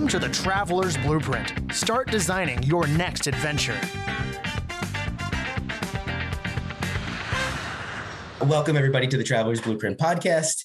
Welcome to the Traveler's Blueprint. Start designing your next adventure. Welcome, everybody, to the Traveler's Blueprint podcast.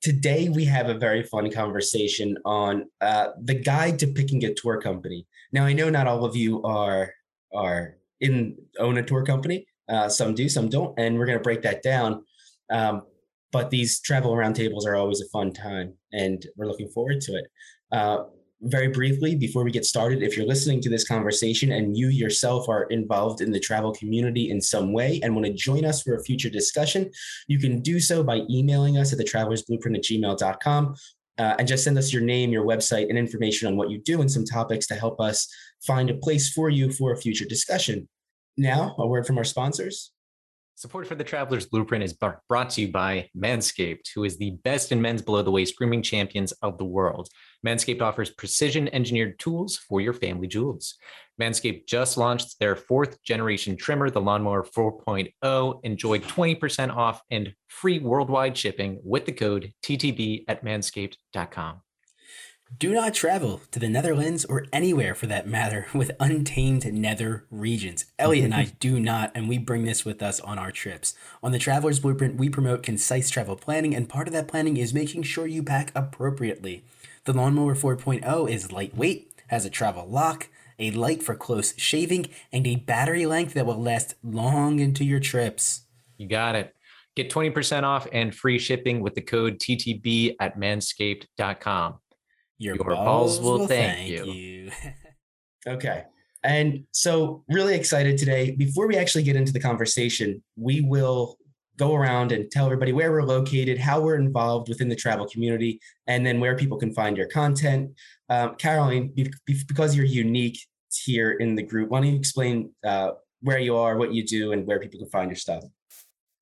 Today, we have a very fun conversation on uh, the guide to picking a tour company. Now, I know not all of you are are in own a tour company. Uh, some do, some don't, and we're going to break that down. Um, but these travel roundtables are always a fun time, and we're looking forward to it. Uh, very briefly, before we get started, if you're listening to this conversation and you yourself are involved in the travel community in some way and want to join us for a future discussion, you can do so by emailing us at the travelersblueprint at gmail.com uh, and just send us your name, your website, and information on what you do and some topics to help us find a place for you for a future discussion. Now, a word from our sponsors. Support for the Traveler's Blueprint is brought to you by Manscaped, who is the best in men's below the waist grooming champions of the world. Manscaped offers precision engineered tools for your family jewels. Manscaped just launched their fourth generation trimmer, the Lawnmower 4.0. Enjoy 20% off and free worldwide shipping with the code TTB at manscaped.com. Do not travel to the Netherlands or anywhere for that matter with untamed nether regions. Elliot and I do not, and we bring this with us on our trips. On the Traveler's Blueprint, we promote concise travel planning, and part of that planning is making sure you pack appropriately. The Lawnmower 4.0 is lightweight, has a travel lock, a light for close shaving, and a battery length that will last long into your trips. You got it. Get 20% off and free shipping with the code TTB at manscaped.com. Your, Your balls, balls, will, will thank, thank, you. you. okay. And so, really excited today. Before we actually get into the conversation, we will go around and tell everybody where we're located, how we're involved within the travel community, and then where people can find your content. Um, Caroline, because you're unique here in the group, why don't you explain uh, where you are, what you do, and where people can find your stuff?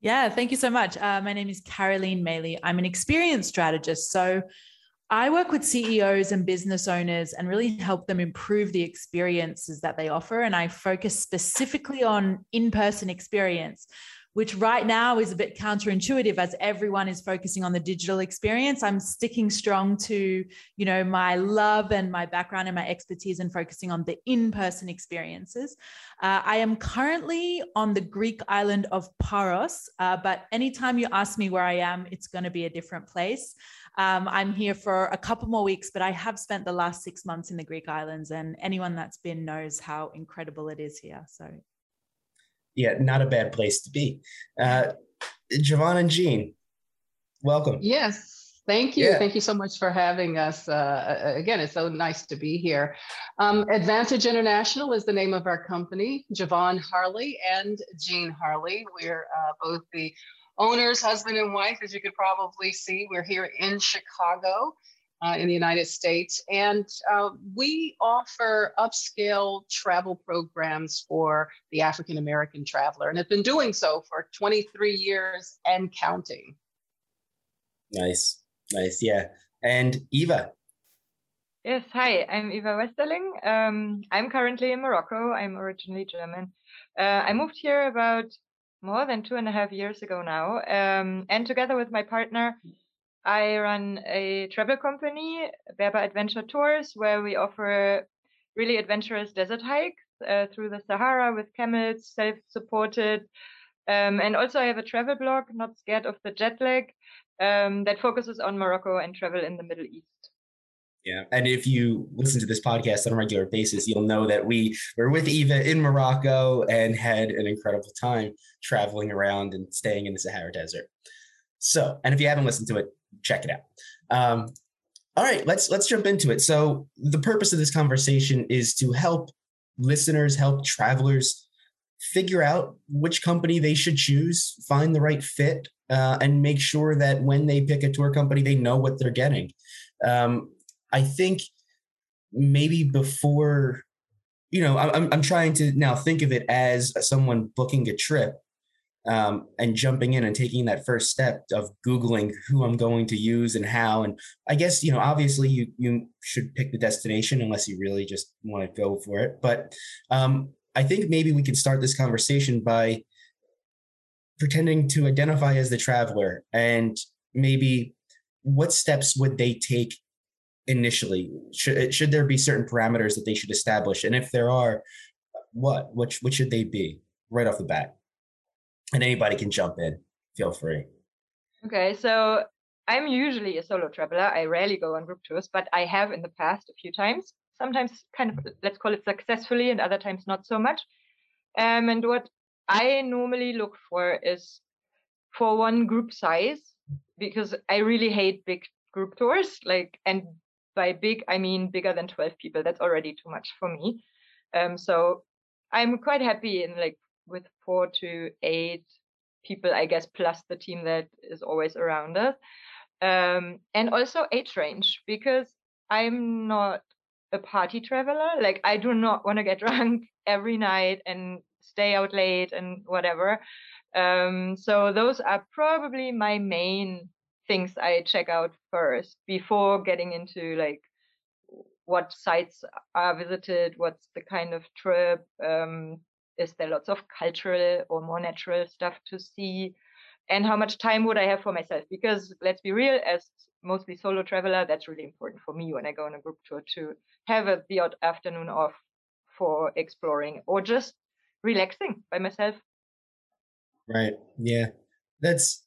Yeah, thank you so much. Uh, my name is Caroline Maley. I'm an experience strategist. So I work with CEOs and business owners and really help them improve the experiences that they offer. And I focus specifically on in person experience, which right now is a bit counterintuitive as everyone is focusing on the digital experience. I'm sticking strong to, you know, my love and my background and my expertise and focusing on the in-person experiences. Uh, I am currently on the Greek island of Paros, uh, but anytime you ask me where I am, it's going to be a different place. Um, I'm here for a couple more weeks, but I have spent the last six months in the Greek islands, and anyone that's been knows how incredible it is here. So, yeah, not a bad place to be. Uh, Javon and Jean, welcome. Yes, thank you. Yeah. Thank you so much for having us. Uh, again, it's so nice to be here. Um, Advantage International is the name of our company. Javon Harley and Jean Harley. We're uh, both the owners, husband and wife, as you could probably see. We're here in Chicago. Uh, in the United States. And uh, we offer upscale travel programs for the African American traveler and have been doing so for 23 years and counting. Nice, nice, yeah. And Eva. Yes, hi, I'm Eva Westerling. Um, I'm currently in Morocco. I'm originally German. Uh, I moved here about more than two and a half years ago now. Um, and together with my partner, I run a travel company, Berber Adventure Tours, where we offer really adventurous desert hikes uh, through the Sahara with camels, self supported. Um, and also, I have a travel blog, Not Scared of the Jet Lag, um, that focuses on Morocco and travel in the Middle East. Yeah. And if you listen to this podcast on a regular basis, you'll know that we were with Eva in Morocco and had an incredible time traveling around and staying in the Sahara Desert. So, and if you haven't listened to it, check it out. Um, all right, let's let's jump into it. So, the purpose of this conversation is to help listeners, help travelers figure out which company they should choose, find the right fit, uh, and make sure that when they pick a tour company, they know what they're getting. Um, I think maybe before, you know, I'm I'm trying to now think of it as someone booking a trip um, and jumping in and taking that first step of googling who i'm going to use and how and i guess you know obviously you you should pick the destination unless you really just want to go for it but um, i think maybe we can start this conversation by pretending to identify as the traveler and maybe what steps would they take initially? Should should there be certain parameters that they should establish? And if there are, what which what should they be right off the bat? And anybody can jump in. Feel free. Okay, so I'm usually a solo traveler. I rarely go on group tours, but I have in the past a few times. Sometimes kind of let's call it successfully, and other times not so much. Um, and what I normally look for is for one group size because I really hate big group tours. Like, and by big I mean bigger than 12 people. That's already too much for me. Um, so I'm quite happy in like with four to eight people, I guess, plus the team that is always around us. Um, and also age range because I'm not a party traveler. Like I do not want to get drunk every night and stay out late and whatever. Um, so those are probably my main things I check out first before getting into like what sites are visited, what's the kind of trip, um, is there lots of cultural or more natural stuff to see, and how much time would I have for myself? Because let's be real, as mostly solo traveler, that's really important for me when I go on a group tour to have a, the odd afternoon off for exploring or just relaxing by myself. Right. Yeah. That's.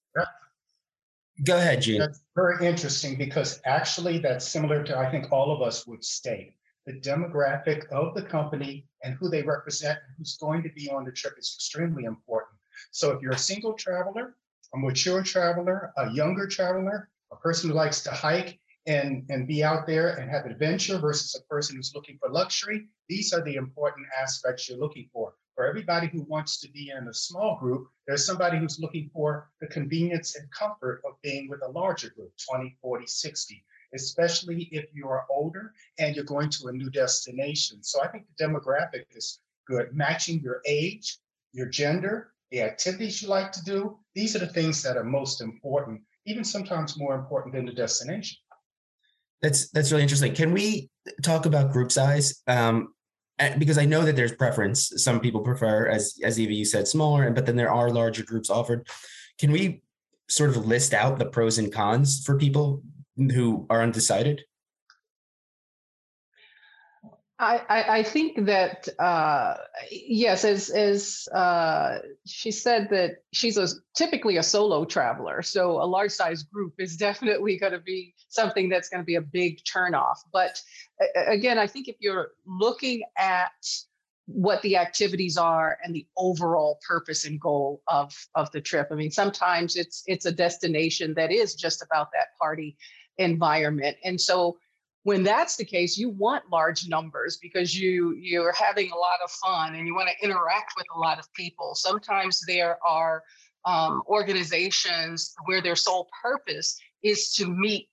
Go ahead, Jean. That's very interesting because actually, that's similar to I think all of us would state the demographic of the company and who they represent, who's going to be on the trip is extremely important. So if you're a single traveler, a mature traveler, a younger traveler, a person who likes to hike and, and be out there and have adventure versus a person who's looking for luxury, these are the important aspects you're looking for. For everybody who wants to be in a small group, there's somebody who's looking for the convenience and comfort of being with a larger group, 20, 40, 60, especially if you are older and you're going to a new destination. So I think the demographic is good, matching your age, your gender, the activities you like to do. These are the things that are most important, even sometimes more important than the destination. That's that's really interesting. Can we talk about group size? Um, Uh, because I know that there's preference. Some people prefer, as as Eva you said, smaller, but then there are larger groups offered. Can we sort of list out the pros and cons for people who are undecided? I, I, think that uh, yes, as as uh, she said that she's a typically a solo traveler, so a large size group is definitely going to be something that's going to be a big turnoff. But again, I think if you're looking at what the activities are and the overall purpose and goal of of the trip, I mean, sometimes it's it's a destination that is just about that party environment, and so when that's the case you want large numbers because you you're having a lot of fun and you want to interact with a lot of people. Sometimes there are um, organizations where their sole purpose is to meet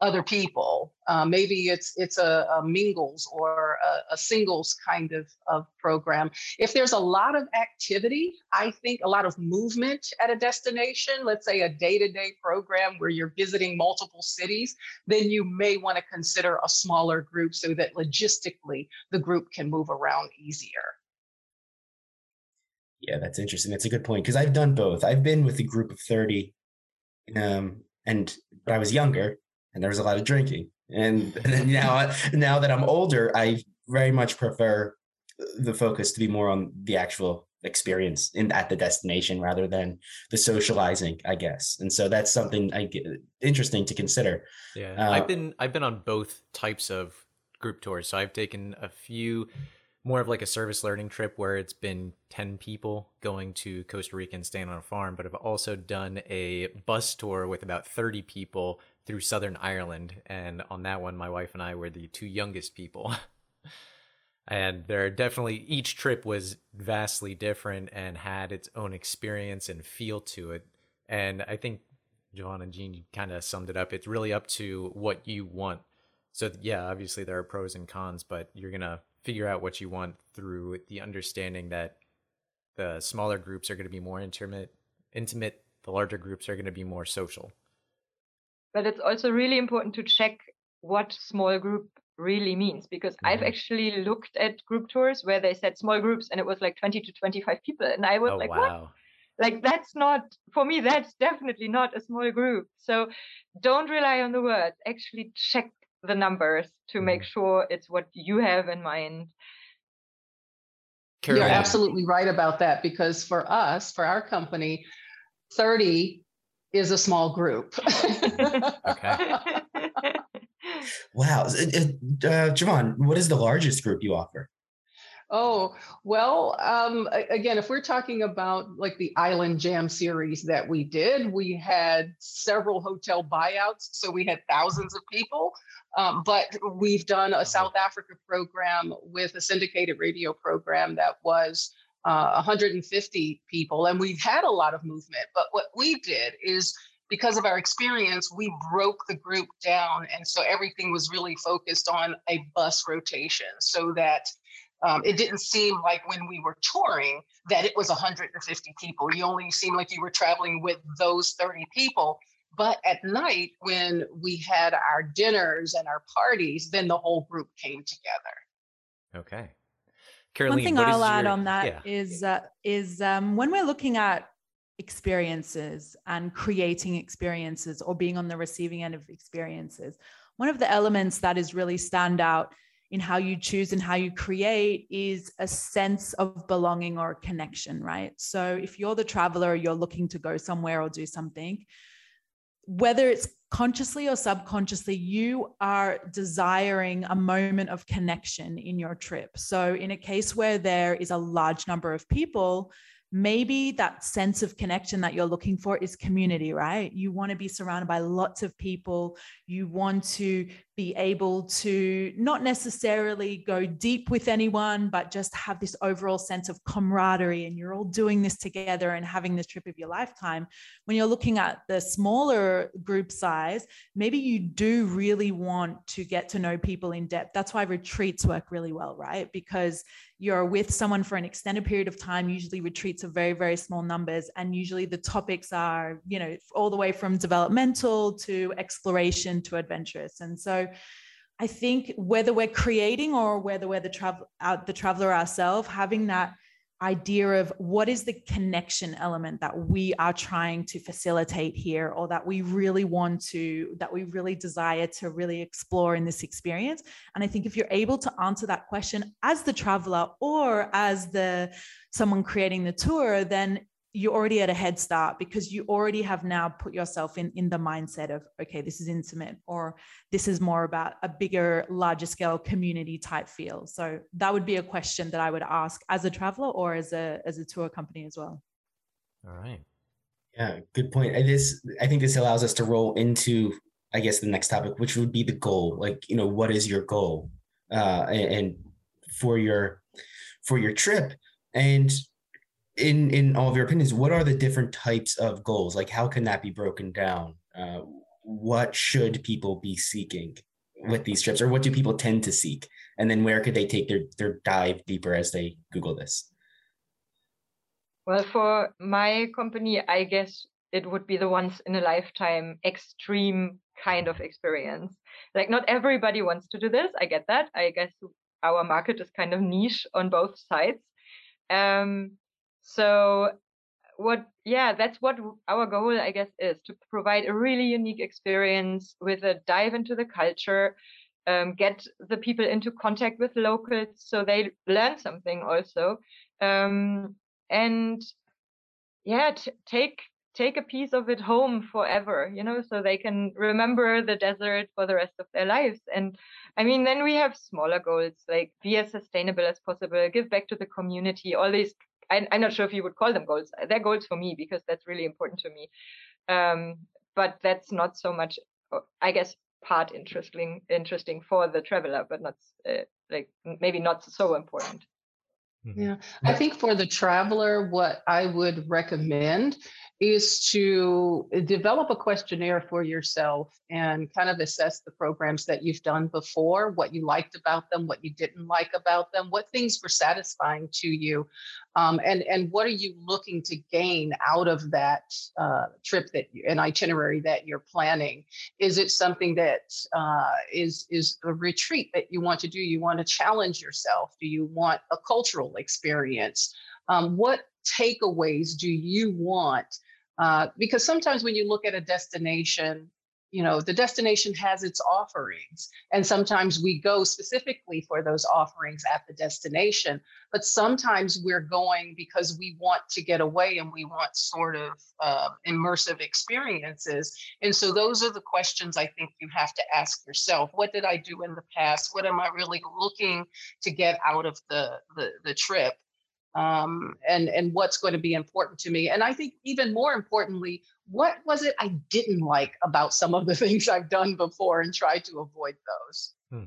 other people. Uh, maybe it's it's a, a mingles or a, a, singles kind of, of program. If there's a lot of activity, I think a lot of movement at a destination, let's say a day-to-day program where you're visiting multiple cities, then you may want to consider a smaller group so that logistically the group can move around easier. Yeah, that's interesting. That's a good point because I've done both. I've been with a group of 30 um, and but I was younger and there was a lot of drinking. And, and now, now that I'm older, I very much prefer the focus to be more on the actual experience in at the destination rather than the socializing i guess. And so that's something i get interesting to consider. Yeah uh, i've been i've been on both types of group tours. So i've taken a few more of like a service learning trip where it's been 10 people going to Costa Rica and staying on a farm, but I've also done a bus tour with about 30 people through Southern Ireland. And on that one, my wife and I were the two youngest people. and there definitely, each trip was vastly different and had its own experience and feel to it. And I think John and Jean kind of summed it up. It's really up to what you want. So, yeah, obviously there are pros and cons, but you're to figure out what you want through the understanding that the smaller groups are going to be more intimate intimate the larger groups are going to be more social but it's also really important to check what small group really means because mm-hmm. I've actually looked at group tours where they said small groups and it was like 20 to 25 people and I was oh, like wow. what like that's not for me that's definitely not a small group so don't rely on the words actually check the numbers to make Mm-hmm. sure it's what you have in mind. You're Caroline, absolutely right about that because for us, for our company, 30 is a small group. Okay. Wow. Uh, Javon, what is the largest group you offer? Oh, well, um, again, if we're talking about like the Island Jam series that we did, we had several hotel buyouts. So we had thousands of people. Um, but we've done a South Africa program with a syndicated radio program that was uh, 150 people. And we've had a lot of movement. But what we did is because of our experience, we broke the group down. And so everything was really focused on a bus rotation so that um, it didn't seem like when we were touring that it was 150 people. You only seemed like you were traveling with those 30 people. But at night, when we had our dinners and our parties, then the whole group came together. Okay. Caroline, One thing I'll add your- on that yeah. is uh, is um, when we're looking at experiences and creating experiences or being on the receiving end of experiences, one of the elements that is really stand out in how you choose and how you create is a sense of belonging or connection, right? So if you're the traveler, you're looking to go somewhere or do something, whether it's consciously or subconsciously, you are desiring a moment of connection in your trip. So, in a case where there is a large number of people, maybe that sense of connection that you're looking for is community, right? You want to be surrounded by lots of people. You want to be able to not necessarily go deep with anyone, but just have this overall sense of camaraderie and you're all doing this together and having this trip of your lifetime. When you're looking at the smaller group size, maybe you do really want to get to know people in depth. That's why retreats work really well, right? Because you're with someone for an extended period of time. Usually, retreats are very, very small numbers. And usually, the topics are, you know, all the way from developmental to exploration to adventurous. And so, I think whether we're creating or whether we're the travel out uh, the traveler ourselves, having that idea of what is the connection element that we are trying to facilitate here or that we really want to that we really desire to really explore in this experience? And i think if you're able to answer that question as the traveler or as the someone creating the tour then you're already at a head start because you already have now put yourself in in the mindset of okay this is intimate or this is more about a bigger larger scale community type feel so that would be a question that i would ask as a traveler or as a as a tour company as well All right. Yeah, good point. And this, I think this allows us to roll into, I guess, the next topic, which would be the goal. Like, you know, what is your goal, uh, and, and for your for your trip, and in in all of your opinions, what are the different types of goals? Like, how can that be broken down? Uh, what should people be seeking with these trips, or what do people tend to seek? And then where could they take their their dive deeper as they Google this? Well, for my company, I guess it would be the once in a lifetime extreme kind of experience. Like, not everybody wants to do this. I get that. I guess our market is kind of niche on both sides. Um, so, what, yeah, that's what our goal, I guess, is to provide a really unique experience with a dive into the culture, um, get the people into contact with locals so they learn something also. Um, and yeah t- take take a piece of it home forever you know so they can remember the desert for the rest of their lives and i mean then we have smaller goals like be as sustainable as possible give back to the community all these I, i'm not sure if you would call them goals. They're goals for me because that's really important to me. Um, but that's not so much uh, i guess part interesting interesting for the traveler but not uh, like maybe not so important. Mhm. Yeah, I think for the traveler, what I would recommend is to develop a questionnaire for yourself and kind of assess the programs that you've done before, what you liked about them, what you didn't like about them, what things were satisfying to you, um, and and what are you looking to gain out of that uh, trip that you, an itinerary that you're planning? Is it something that uh, is is a retreat that you want to do? You want to challenge yourself? Do you want a cultural experience? Um, what takeaways do you want? Uh, because sometimes when you look at a destination, you know the destination has its offerings and sometimes we go specifically for those offerings at the destination but sometimes we're going because we want to get away and we want sort of uh, immersive experiences and so those are the questions i think you have to ask yourself. What did i do in the past? What am i really looking to get out of the the, the trip? Um, and and what's going to be important to me? And i think even more importantly what was it I didn't like about some of the things I've done before and try to avoid those. Hmm.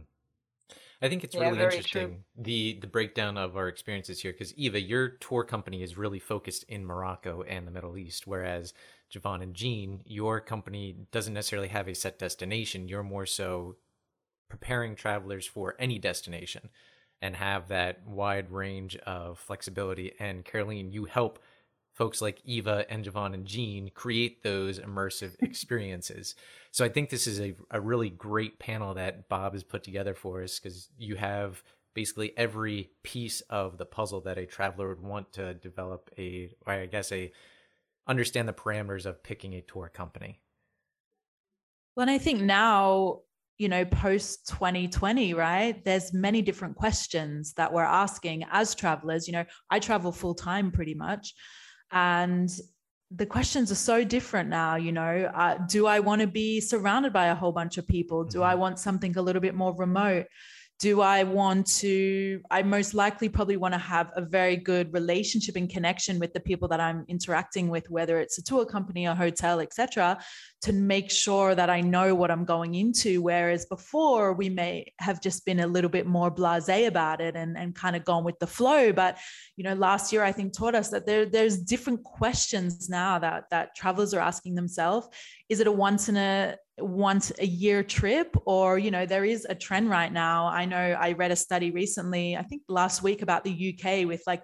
I think it's yeah, really interesting true. the the breakdown of our experiences here because Eva, your tour company is really focused in Morocco and the Middle East, whereas Javon and Jean, your company doesn't necessarily have a set destination. You're more so preparing travelers for any destination and have that wide range of flexibility. And Caroline, you help folks like Eva and Javon and Jean create those immersive experiences. So I think this is a, a really great panel that Bob has put together for us because you have basically every piece of the puzzle that a traveler would want to develop a, or I guess a, understand the parameters of picking a tour company. Well, and I think now, you know, post 2020, right? There's many different questions that we're asking as travelers. You know, I travel full time pretty much and the questions are so different now you know. Uh, do i want to be surrounded by a whole bunch of people? Do i mm-hmm. want something a little bit more remote do I want to, I most likely probably want to have a very good relationship and connection with the people that I'm interacting with, whether it's a tour company, a hotel, etc., to make sure that I know what I'm going into. Whereas before we may have just been a little bit more blasé about it and, and kind of gone with the flow. But, you know, last year I think taught us that there, there's different questions now that that travelers are asking themselves. Is it a once in a once a year trip? Or you know there is a trend right now. I know i read a study recently i think last week about the uk with like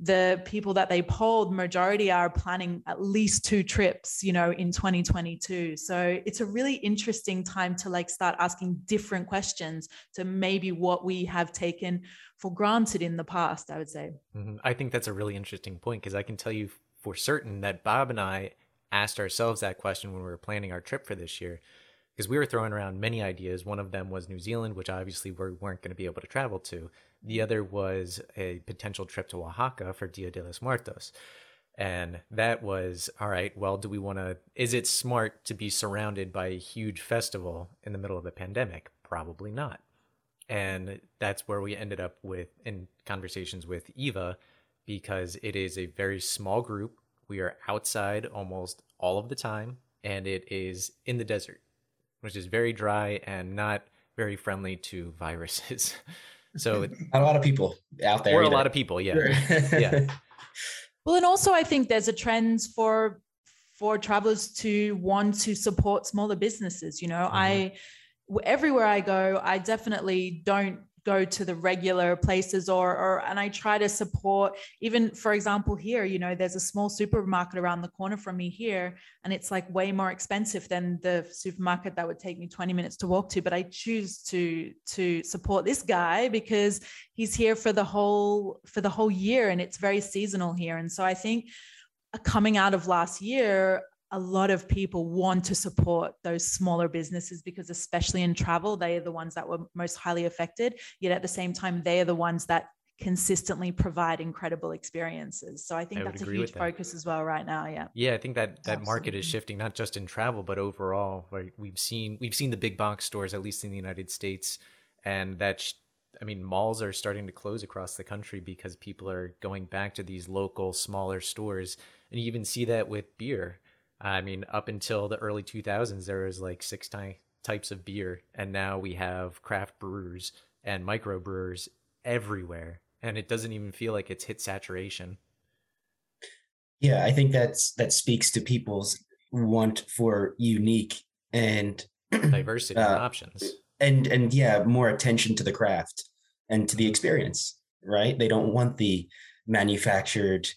the people that they polled majority are planning at least two trips you know in 2022 so it's a really interesting time to like start asking different questions to maybe what we have taken for granted in the past i would say. Mm-hmm. i think that's a really interesting point because i can tell you for certain that bob and i asked ourselves that question when we were planning our trip for this year because we were throwing around many ideas. One of them was New Zealand, which obviously we weren't going to be able to travel to. The other was a potential trip to Oaxaca for Dia de los Muertos. And that was all right. Well, do we want to? Is it smart to be surrounded by a huge festival in the middle of a pandemic? Probably not. And that's where we ended up with in conversations with Eva because it is a very small group we are outside almost all of the time, and it is in the desert, which is very dry and not very friendly to viruses. so not a lot of people out there. Or a lot of people, yeah, yeah. Well, and also I think there's a trend for for travelers to want to support smaller businesses. You know, mm-hmm. I everywhere I go, I definitely don't go to the regular places or or and I try to support even for example here you know there's a small supermarket around the corner from me here and it's like way more expensive than the supermarket that would take me 20 minutes to walk to but I choose to to support this guy because he's here for the whole for the whole year and it's very seasonal here. And so I think uh, coming out of last year a lot of people want to support those smaller businesses because especially in travel they are the ones that were most highly affected yet at the same time they are the ones that consistently provide incredible experiences so i think I that's a huge focus as well right now yeah yeah i think that that Absolutely. market is shifting not just in travel but overall right we've seen we've seen the big box stores at least in the united states and that sh- I mean, malls are starting to close across the country because people are going back to these local, smaller stores. And you even see that with beer. I mean, up until the early 2000s, there was like six ty- types of beer, and now we have craft brewers and microbrewers everywhere, and it doesn't even feel like it's hit saturation. Yeah, I think that's that speaks to people's want for unique and diversity uh, options, and and yeah, more attention to the craft and to the experience. Right? They don't want the manufactured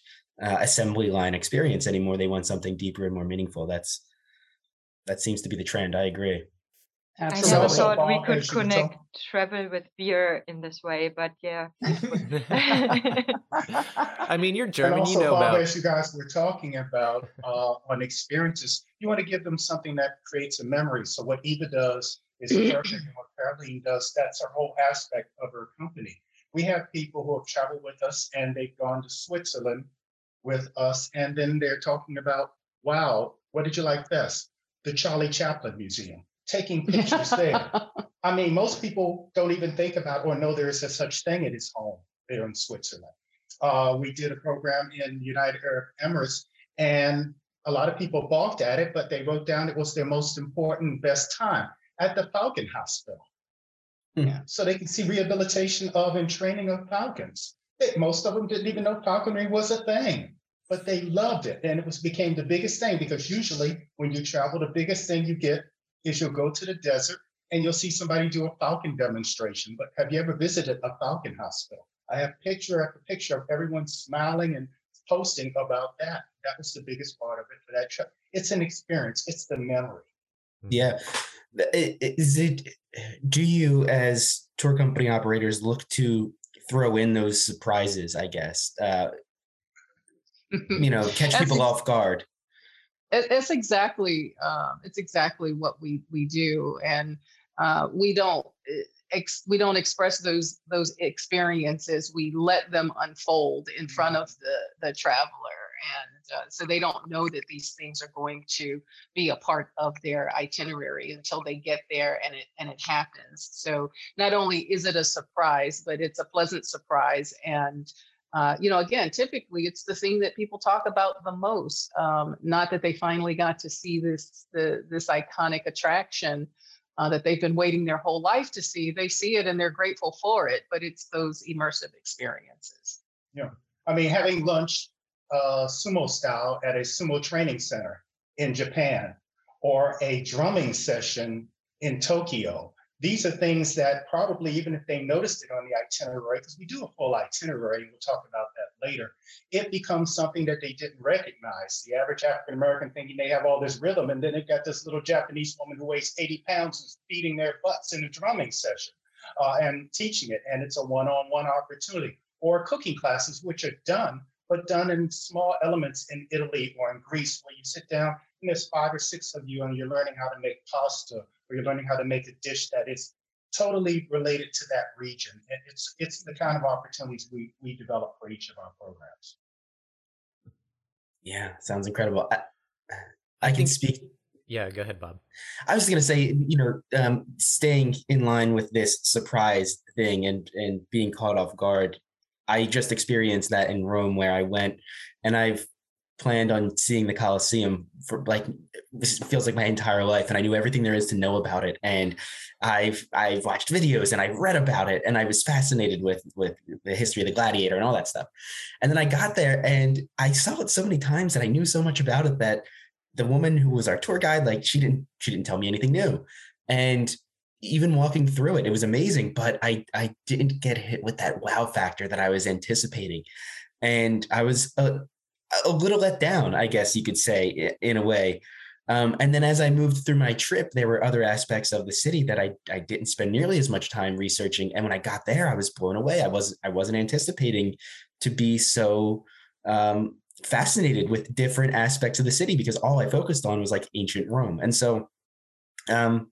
uh, assembly line experience anymore. They want something deeper and more meaningful. That's that seems to be the trend. I agree. Absolutely. I never thought we could connect travel with beer in this way, but yeah. I mean, you're German, also, you know Bob, about. As you guys were talking about uh, on experiences, you want to give them something that creates a memory. So what Eva does is perfect, and what Caroline does, that's her whole aspect of her company. We have people who have traveled with us and they've gone to Switzerland with us, and then they're talking about, wow, what did you like best? The Charlie Chaplin Museum taking pictures there. I mean, most people don't even think about or know there is a such thing at his home there in Switzerland. Uh, we did a program in United Arab Emirates, and a lot of people balked at it, but they wrote down it was their most important, best time at the Falcon Hospital. Hmm. Yeah. So they can see rehabilitation of and training of falcons. They, most of them didn't even know falconry was a thing, but they loved it, and it was became the biggest thing because usually when you travel, the biggest thing you get is you'll go to the desert and you'll see somebody do a falcon demonstration. But have you ever visited a falcon hospital? I have picture after picture of everyone smiling and posting about that. That was the biggest part of it for that trip. It's an experience. It's the memory. Yeah. Is it, do you as tour company operators look to throw in those surprises, I guess, uh, you know, catch people off guard? it's exactly um, it's exactly what we we do and uh, we don't eh, ex- we don't express those those experiences. We let them unfold in front of the the traveler and uh, so they don't know that these things are going to be a part of their itinerary until they get there and it and it happens. So not only is it a surprise but it's a pleasant surprise and uh, you know, again, typically it's the thing that people talk about the most. Um, not that they finally got to see this the, this iconic attraction uh, that they've been waiting their whole life to see. They see it and they're grateful for it, but it's those immersive experiences. Yeah, I mean, having lunch uh, sumo style at a sumo training center in Japan, or a drumming session in Tokyo, these are things that probably, even if they noticed it on the itinerary, because we do a full itinerary, we'll talk about that later, it becomes something that they didn't recognize. The average African American thinking they have all this rhythm, and then they've got this little Japanese woman who weighs 80 pounds who's beating their butts in a drumming session uh, and teaching it, and it's a one on one opportunity. Or cooking classes, which are done, but done in small elements in Italy or in Greece, where you sit down and there's five or six of you, and you're learning how to make pasta or you're learning how to make a dish that is totally related to that region. And it's it's the kind of opportunities we we develop for each of our programs. Yeah, sounds incredible. I, I can speak. Yeah, go ahead, Bob. I was going to say, you know, um, staying in line with this surprise thing and and being caught off guard. I just experienced that in Rome, where I went, and I've planned on seeing the Colosseum for like this feels like my entire life and I knew everything there is to know about it and I've I've watched videos and I've read about it and I was fascinated with with the history of the gladiator and all that stuff. And then I got there and I saw it so many times and I knew so much about it that the woman who was our tour guide like she didn't she didn't tell me anything new. And even walking through it it was amazing but I I didn't get hit with that wow factor that I was anticipating. And I was uh, a little let down, I guess you could say, in a way. Um, and then as I moved through my trip, there were other aspects of the city that I, I didn't spend nearly as much time researching. And when I got there, I was blown away. I was I wasn't anticipating to be so um, fascinated with different aspects of the city because all I focused on was like ancient Rome. And so um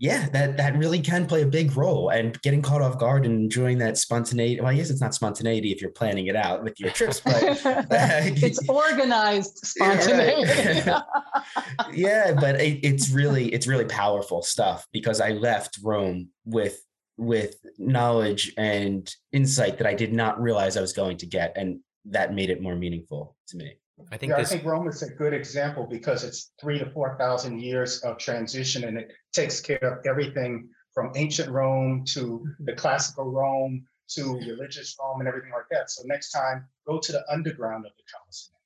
yeah that that really can play a big role and getting caught off guard and enjoying that spontaneity well i guess it's not spontaneity if you're planning it out with your trips but it's organized spontaneity. Yeah but it, it's really it's really powerful stuff because i left rome with with knowledge and insight that i did not realize i was going to get and that made it more meaningful to me I think yeah, this... I think Rome is a good example because it's three to four thousand years of transition, and it takes care of everything from ancient Rome to the classical Rome to religious Rome and everything like that. So next time, go to the underground of the Colosseum.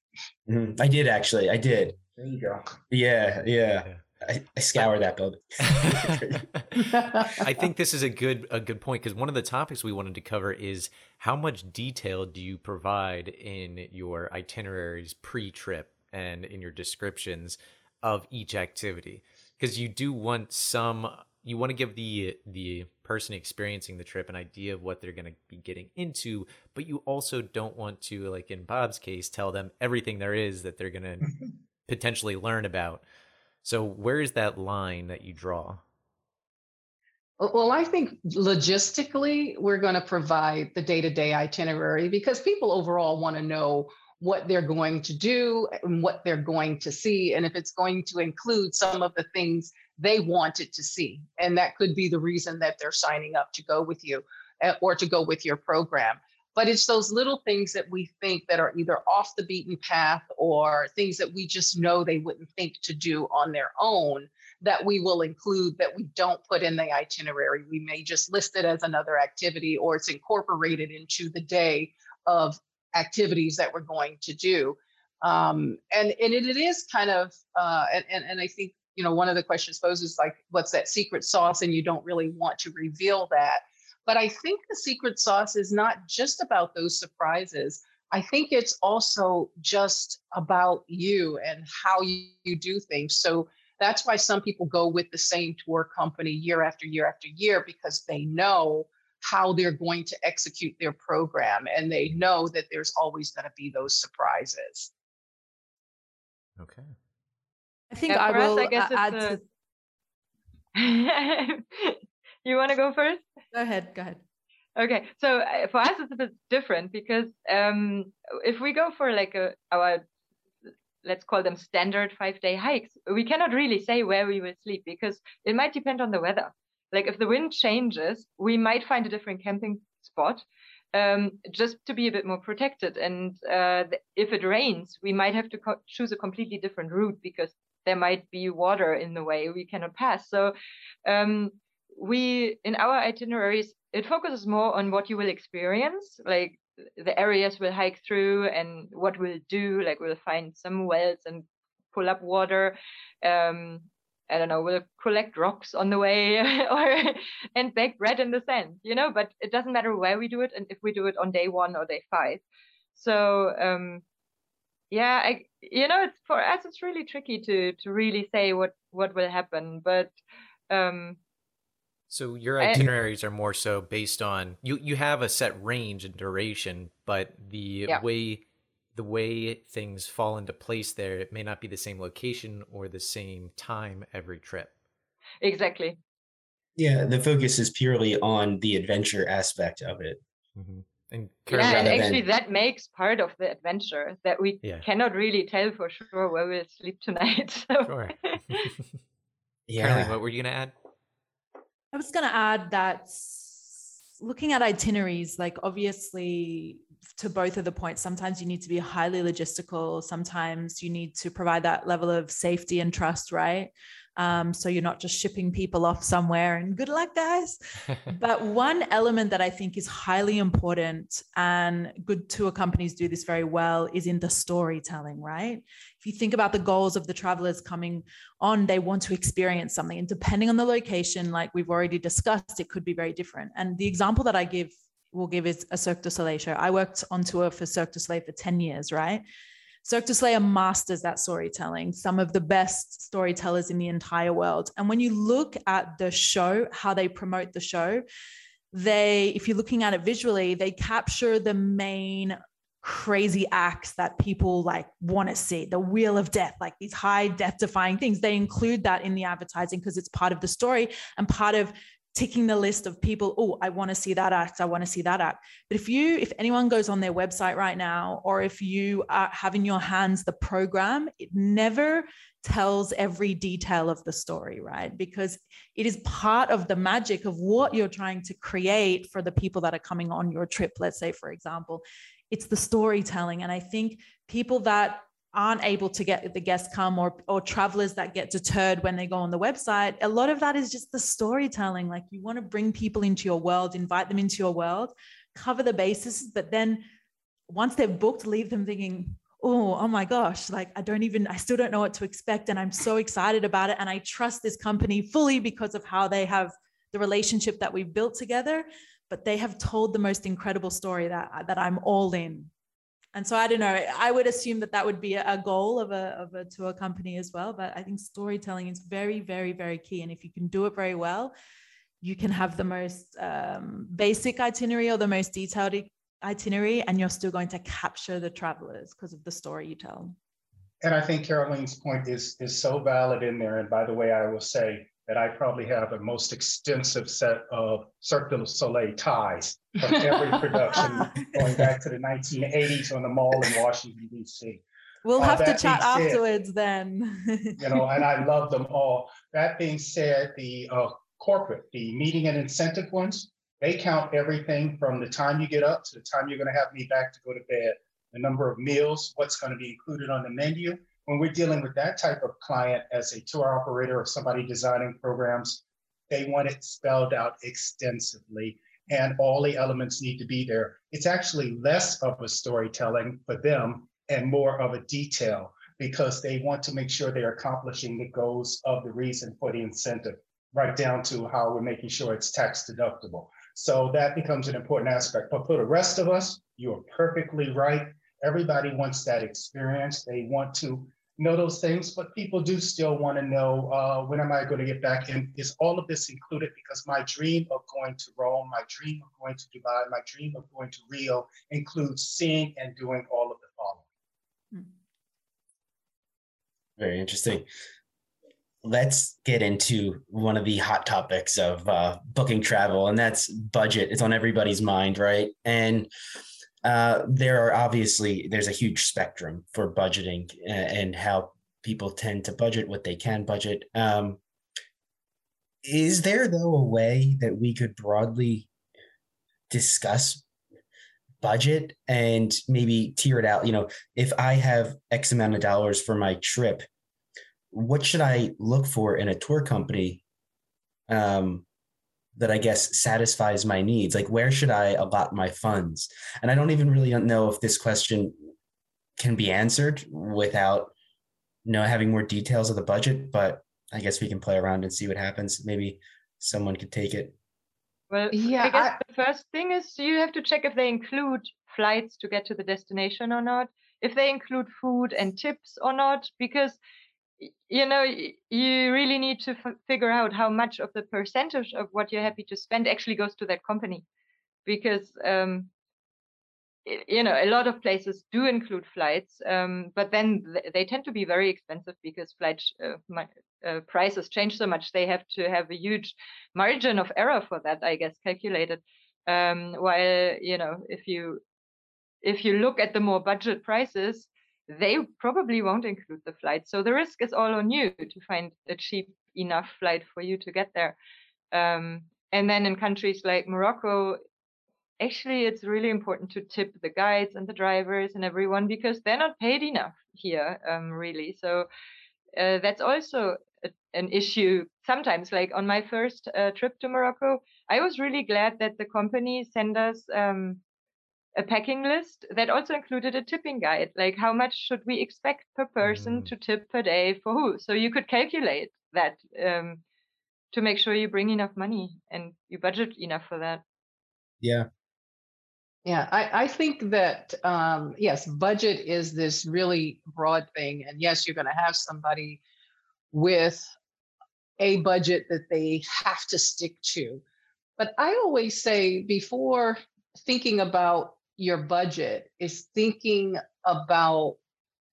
Mm-hmm. I did actually. I did. There you go. Yeah, yeah. I, I scour that building. I think this is a good a good point because one of the topics we wanted to cover is how much detail do you provide in your itineraries pre-trip and in your descriptions of each activity because you do want some you want to give the the person experiencing the trip an idea of what they're going to be getting into, but you also don't want to, like in Bob's case, tell them everything there is that they're going to mm-hmm. potentially learn about. So where is that line that you draw? Well, I think logistically, we're going to provide the day to day itinerary because people overall want to know what they're going to do and what they're going to see, and if it's going to include some of the things they wanted to see. And that could be the reason that they're signing up to go with you eh, or to go with your program. But it's those little things that we think that are either off the beaten path or things that we just know they wouldn't think to do on their own that we will include that we don't put in the itinerary. We may just list it as another activity or it's incorporated into the day of activities that we're going to do. Um, and, and it, it is kind of, uh, and, and I think, you know, one of the questions posed is like, what's that secret sauce? And you don't really want to reveal that. But I think the secret sauce is not just about those surprises. I think it's also just about you and how you, you do things. So that's why some people go with the same tour company year after year after year because they know how they're going to execute their program and they know that there's always going to be those surprises. Okay. I think I will us, I guess uh, add a... to. you want to go first? Go ahead. Go ahead. Okay, so uh, for us it's a bit different because um, if we go for like a, our let's call them standard five day hikes, we cannot really say where we will sleep because it might depend on the weather. Like if the wind changes, we might find a different camping spot um, just to be a bit more protected. And uh, if it rains, we might have to co- choose a completely different route because there might be water in the way we cannot pass. So um, we in our itineraries it focuses more on what you will experience, like the areas we'll hike through and what we'll do. Like we'll find some wells and pull up water. Um, I don't know, we'll collect rocks on the way or and bake bread in the sand, you know, but it doesn't matter where we do it and if we do it on day one or day five. So um yeah, I you know, it's for us it's really tricky to to really say what what will happen. But um so your itineraries are more so based on you you have a set range and duration, but the yeah. way the way things fall into place there, it may not be the same location or the same time every trip. Exactly. Yeah, the focus is purely on the adventure aspect of it. Mm-hmm. And yeah, and actually than... that makes part of the adventure that we yeah. cannot really tell for sure where we'll sleep tonight. So. Sure. yeah. Caroline, what were you gonna add? I was going to add that looking at itineraries, like obviously to both of the points, sometimes you need to be highly logistical. Sometimes you need to provide that level of safety and trust, right? Um, so you're not just shipping people off somewhere and good luck, guys. but one element that I think is highly important and good tour companies do this very well is in the storytelling, right? If you think about the goals of the travelers coming on, they want to experience something. And depending on the location, like we've already discussed, it could be very different. And the example that I give will give is a Cirque du Soleil show. I worked on tour for Cirque du Soleil for 10 years, right? Cirque du Soleil masters that storytelling, some of the best storytellers in the entire world. And when you look at the show, how they promote the show, they, if you're looking at it visually, they capture the main crazy acts that people like want to see the wheel of death like these high death defying things they include that in the advertising because it's part of the story and part of ticking the list of people oh i want to see that act i want to see that act. But if you if anyone goes on their website right now or if you are, have in your hands the program it never tells every detail of the story right? Because it is part of the magic of what you're trying to create for the people that are coming on your trip let's say for example. It's the storytelling and i think people that aren't able to get the guests come or or travelers that get deterred when they go on the website a lot of that is just the storytelling. Like you want to bring people into your world invite them into your world cover the bases but then once they've booked leave them thinking oh oh my gosh like i don't even i still don't know what to expect and i'm so excited about it and i trust this company fully because of how they have the relationship that we've built together. But they have told the most incredible story that that i'm all in and so I don't know. I would assume that that would be a goal of a of a tour company as well. But I think storytelling is very, very, very key. And if you can do it very well, you can have the most um, basic itinerary or the most detailed itinerary, and you're still going to capture the travelers because of the story you tell. And I think Caroline's point is is so valid in there. And by the way, I will say that I probably have the most extensive set of Cirque du Soleil ties from every production going back to the 1980s on the mall in Washington, D.C. We'll uh, have to chat afterwards then. you know, and I love them all. That being said, the uh, corporate, the meeting and incentive ones, they count everything from the time you get up to the time you're going to have me back to go to bed, the number of meals, what's going to be included on the menu, when we're dealing with that type of client as a tour operator or somebody designing programs, they want it spelled out extensively and all the elements need to be there. It's actually less of a storytelling for them and more of a detail because they want to make sure they're accomplishing the goals of the reason for the incentive, right down to how we're making sure it's tax deductible. So that becomes an important aspect. But for the rest of us, you are perfectly right. Everybody wants that experience. They want to know those things, but people do still want to know uh, when am I going to get back? And is all of this included? Because my dream of going to Rome, my dream of going to Dubai, my dream of going to Rio includes seeing and doing all of the following. Very interesting. Let's get into one of the hot topics of uh, booking travel, and that's budget. It's on everybody's mind, right? And uh, there are obviously there's a huge spectrum for budgeting and, how people tend to budget what they can budget. Um, is there though a way that we could broadly discuss budget and maybe tier it out? You know, if I have X amount of dollars for my trip, what should I look for in a tour company um, that I guess satisfies my needs? Like, where should I allot my funds? And I don't even really know if this question can be answered without you know having more details of the budget. But I guess we can play around and see what happens. Maybe someone could take it. Well, yeah. I guess I, the first thing is you have to check if they include flights to get to the destination or not. If they include food and tips or not, because you know you really need to f- figure out how much of the percentage of what you're happy to spend actually goes to that company. Because um, you know a lot of places do include flights um, but then th- they tend to be very expensive because flight uh, my, uh, prices change so much. They have to have a huge margin of error for that i guess calculated. Um, while you know if you if you look at the more budget prices they probably won't include the flight. So the risk is all on you to find a cheap enough flight for you to get there. Um, and then in countries like Morocco, actually, it's really important to tip the guides and the drivers and everyone because they're not paid enough here, um, really. So uh, that's also a, an issue sometimes. Like on my first uh, trip to Morocco, I was really glad that the company sent us um, a packing list that also included a tipping guide like how much should we expect per person mm. to tip per day for who? So you could calculate that um, to make sure you bring enough money and you budget enough for that. Yeah. Yeah i, I think that um, yes budget is this really broad thing and yes you're going to have somebody with a budget that they have to stick to. But i always say before thinking about your budget is thinking about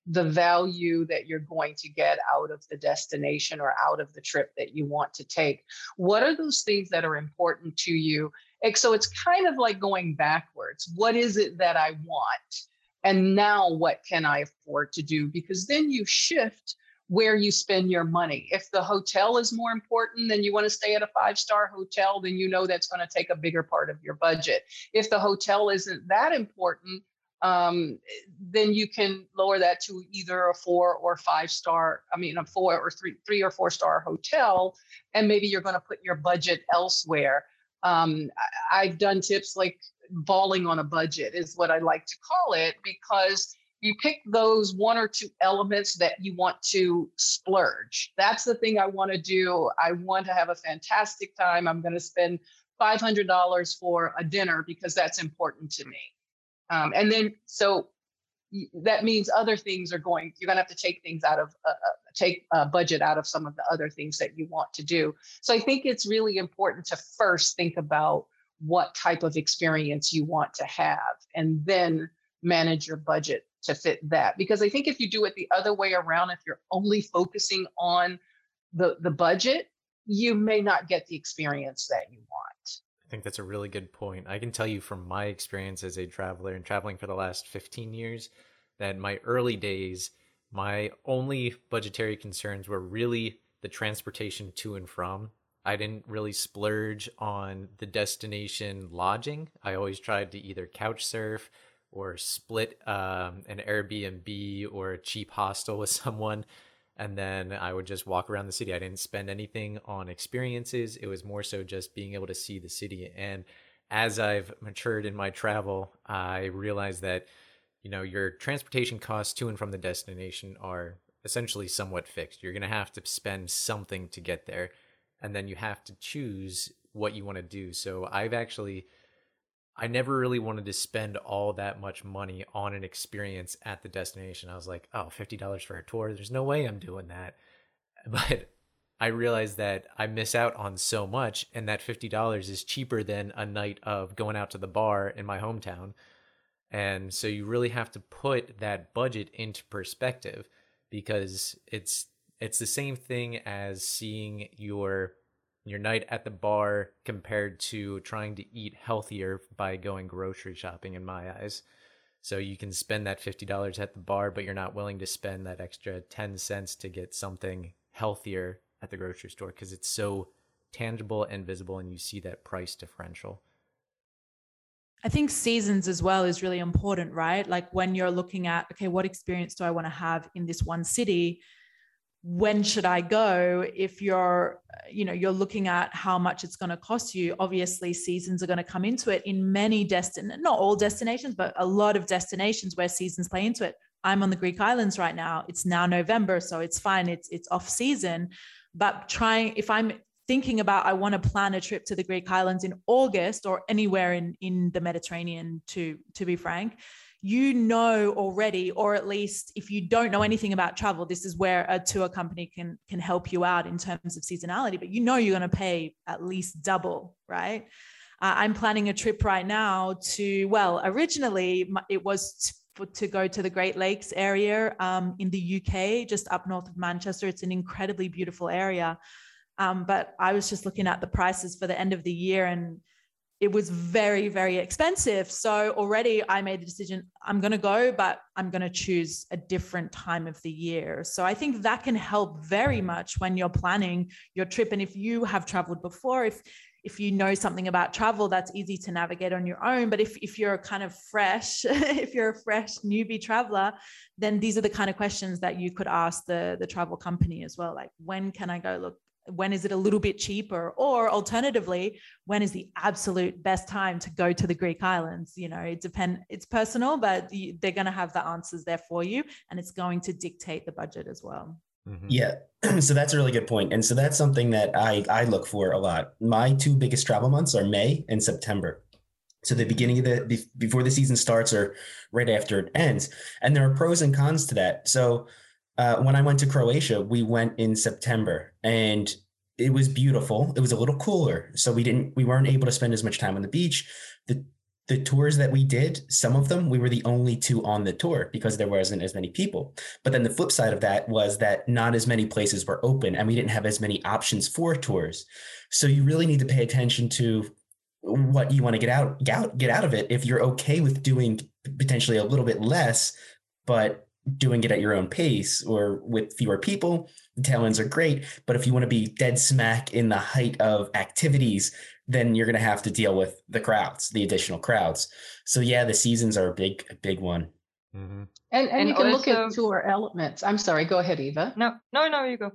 the value that you're going to get out of the destination or out of the trip that you want to take. What are those things that are important to you? And so it's kind of like going backwards. What is it that I want? And now what can I afford to do? Because then you shift where you spend your money. If the hotel is more important than you want to stay at a five star hotel, then you know that's going to take a bigger part of your budget. If the hotel isn't that important, um, then you can lower that to either a four or five star, I mean, a four or three, three or four star hotel, and maybe you're going to put your budget elsewhere. Um, I, I've done tips like balling on a budget, is what I like to call it, because you pick those one or two elements that you want to splurge. That's the thing I want to do. I want to have a fantastic time. I'm going to spend $500 for a dinner because that's important to me. Um, and then, so that means other things are going you're going to have to take things out of uh, uh take a budget out of some of the other things that you want to do so i think it's really important to first think about what type of experience you want to have and then manage your budget to fit that because i think if you do it the other way around if you're only focusing on the the budget you may not get the experience that you want. I think that's a really good point. I can tell you from my experience as a traveler and traveling for the last 15 years that my early days my only budgetary concerns were really the transportation to and from. I didn't really splurge on the destination lodging. I always tried to either couch surf or split um, an Airbnb or a cheap hostel with someone. And then I would just walk around the city. I didn't spend anything on experiences. It was more so just being able to see the city. And as I've matured in my travel, I realized that, you know, your transportation costs to and from the destination are essentially somewhat fixed. You're going to have to spend something to get there. And then you have to choose what you want to do. So I've actually I never really wanted to spend all that much money on an experience at the destination. I was like, oh, $50 for a tour. There's no way I'm doing that. But I realized that I miss out on so much, and that $50 is cheaper than a night of going out to the bar in my hometown. And so you really have to put that budget into perspective because it's it's the same thing as seeing your your night at the bar compared to trying to eat healthier by going grocery shopping in my eyes. So you can spend that $50 at the bar, but you're not willing to spend that extra 10 cents to get something healthier at the grocery store because it's so tangible and visible and you see that price differential. I think seasons as well is really important, right? Like when you're looking at, okay, what experience do I want to have in this one city? When should i go? If you're uh, you know you're looking at how much it's going to cost you obviously seasons are going to come into it in many destin not all destinations but a lot of destinations where seasons play into it. I'm on the greek islands right now. It's now november so it's fine. It's it's off season. But trying if i'm thinking about i want to plan a trip to the greek islands in august or anywhere in in the mediterranean to to be frank you know already or at least if you don't know anything about travel this is where a tour company can can help you out in terms of seasonality but you know you're going to pay at least double right? Uh, i'm planning a trip right now to well originally it was to, to go to the great lakes area um, in the uk just up north of manchester. It's an incredibly beautiful area. Um, but i was just looking at the prices for the end of the year and it was very very expensive. So already i made the decision i'm going to go but i'm going to choose a different time of the year. So i think that can help very much when you're planning your trip. And if you have traveled before if if you know something about travel that's easy to navigate on your own. But if, if you're kind of fresh if you're a fresh newbie traveler then these are the kind of questions that you could ask the the travel company as well. Like when can i go? Look when is it a little bit cheaper? Or alternatively when is the absolute best time to go to the greek islands? You know it depend it's personal but they're going to have the answers there for you and it's going to dictate the budget as well. Mm-hmm. yeah. So that's a really good point and so that's something that i i look for a lot. My two biggest travel months are may and september. So the beginning of the before the season starts or right after it ends and there are pros and cons to that. So uh, when I went to Croatia, we went in September and it was beautiful. It was a little cooler. So we didn't, we weren't able to spend as much time on the beach. The, the tours that we did, some of them, we were the only two on the tour because there wasn't as many people. But then the flip side of that was that not as many places were open and we didn't have as many options for tours. So you really need to pay attention to what you want to get out, get out, get out of it. If you're okay with doing potentially a little bit less, but doing it at your own pace or with fewer people, the tail ends are great. But if you want to be dead smack in the height of activities, then you're going to have to deal with the crowds, the additional crowds. So yeah, the seasons are a big, a big one. Mm-hmm. And, and, and you can also, look at tour elements. I'm sorry, go ahead, Eva. No, no, no, you go.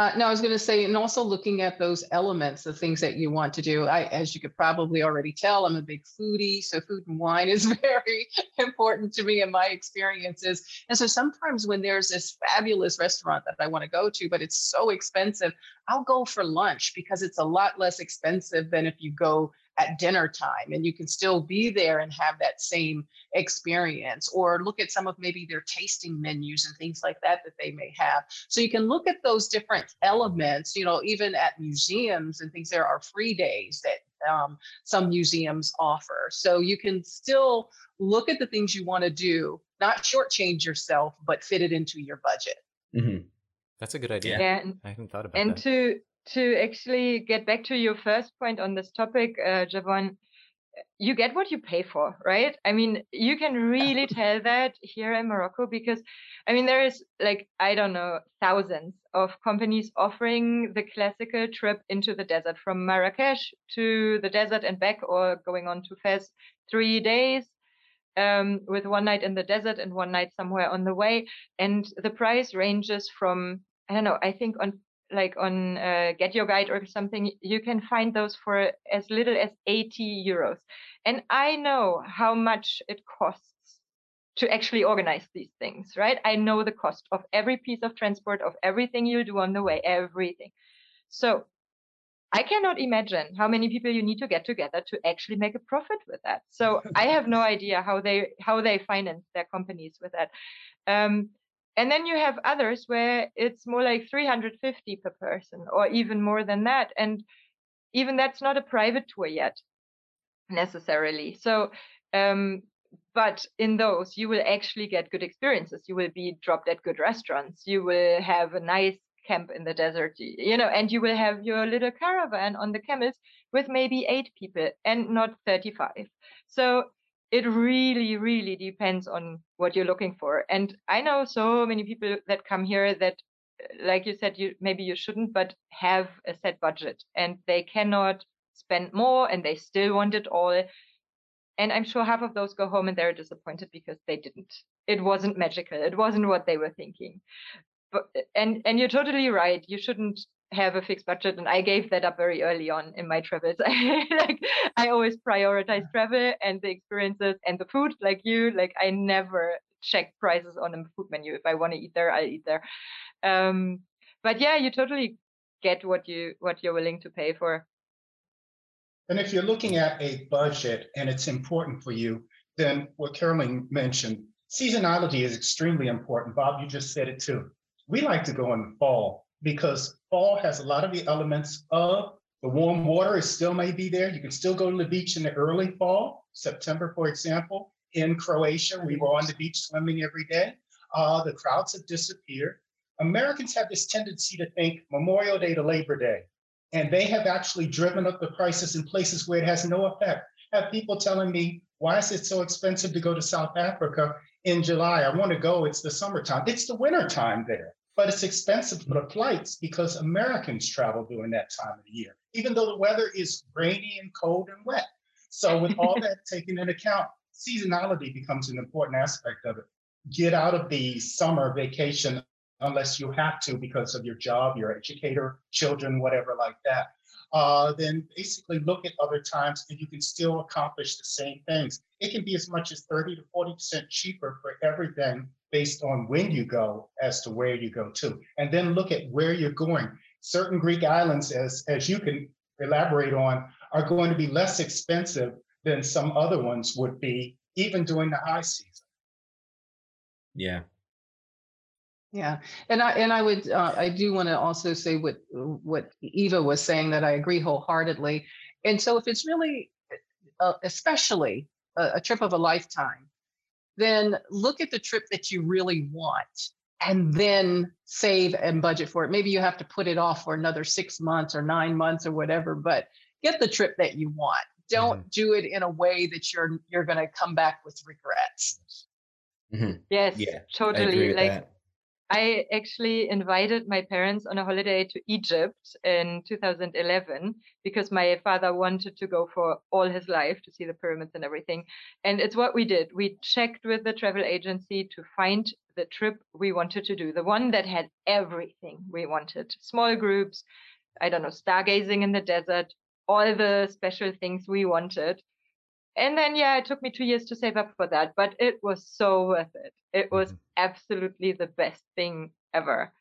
Uh, no, I was going to say, and also looking at those elements, the things that you want to do. I, as you could probably already tell, I'm a big foodie, so food and wine is very important to me in my experiences. And so sometimes when there's this fabulous restaurant that I want to go to, but it's so expensive, I'll go for lunch because it's a lot less expensive than if you go at dinner time and you can still be there and have that same experience or look at some of maybe their tasting menus and things like that that they may have so you can look at those different elements you know even at museums and things there are free days that um, some museums offer so you can still look at the things you want to do not shortchange yourself but fit it into your budget Mhm. That's a good idea. Yeah, and, I hadn't thought about and that. to to actually get back to your first point on this topic, uh, Javon, you get what you pay for, right? I mean, you can really tell that here in Morocco because, I mean, there is like I don't know thousands of companies offering the classical trip into the desert from Marrakesh to the desert and back, or going on to Fez, three days um, with one night in the desert and one night somewhere on the way. And the price ranges from, I don't know, I think on like on uh, Get Your Guide or something, you can find those for as little as 80 euros. And I know how much it costs to actually organize these things, right? I know the cost of every piece of transport, of everything you do on the way, everything. So I cannot imagine how many people you need to get together to actually make a profit with that. So I have no idea how they how they finance their companies with that. Um, and then you have others where it's more like 350 per person or even more than that. And even that's not a private tour yet necessarily. So um, but in those you will actually get good experiences you will be dropped at good restaurants you will have a nice camp in the desert you know and you will have your little caravan on the camels with maybe eight people and not 35 so it really really depends on what you're looking for. And i know so many people that come here that uh, like you said you maybe you shouldn't but have a set budget and they cannot spend more and they still want it all. And i'm sure half of those go home and they're disappointed because they didn't. It wasn't magical. It wasn't what they were thinking. But and and you're totally right. You shouldn't have a fixed budget and i gave that up very early on in my travels. Like i always prioritize travel and the experiences and the food like you like i never check prices on a food menu. If i want to eat there i'll eat there. Um but yeah you totally get what you what you're willing to pay for. And if you're looking at a budget and it's important for you, then what Carolyn mentioned, seasonality is extremely important. Bob, you just said it too. We like to go in the fall because fall has a lot of the elements of the warm water is still may be there. You can still go to the beach in the early fall, September, for example. In Croatia, we were on the beach swimming every day. Uh, the crowds have disappeared. Americans have this tendency to think Memorial Day to Labor Day, and they have actually driven up the prices in places where it has no effect. I have people telling me, why is it so expensive to go to South Africa in July? I want to go, it's the summertime. It's the wintertime there, but it's expensive for the flights because Americans travel during that time of the year, even though the weather is rainy and cold and wet. So with all that taken into account, seasonality becomes an important aspect of it. Get out of the summer vacation unless you have to because of your job, your educator, children, whatever like that. Uh, then basically look at other times and you can still accomplish the same things. It can be as much as 30 to 40% cheaper for everything based on when you go as to where you go to. And then look at where you're going. Certain Greek islands, as, as you can elaborate on, are going to be less expensive than some other ones would be, even during the high season. Yeah. Yeah, and I and I would uh, I do want to also say what what Eva was saying that I agree wholeheartedly. And so if it's really, uh, especially a, a trip of a lifetime, then look at the trip that you really want, and then save and budget for it. Maybe you have to put it off for another six months or nine months or whatever, but get the trip that you want. Don't do it in a way that you're you're going to come back with regrets. Mhm. yes Yeah, totally like. I actually invited my parents on a holiday to Egypt in 2011 because my father wanted to go for all his life to see the pyramids and everything. And it's what we did. We checked with the travel agency to find the trip we wanted to do, the one that had everything we wanted small groups, I don't know, stargazing in the desert, all the special things we wanted. And then, yeah, it took me two years to save up for that, but it was so worth it. It was Mhm. absolutely the best thing ever.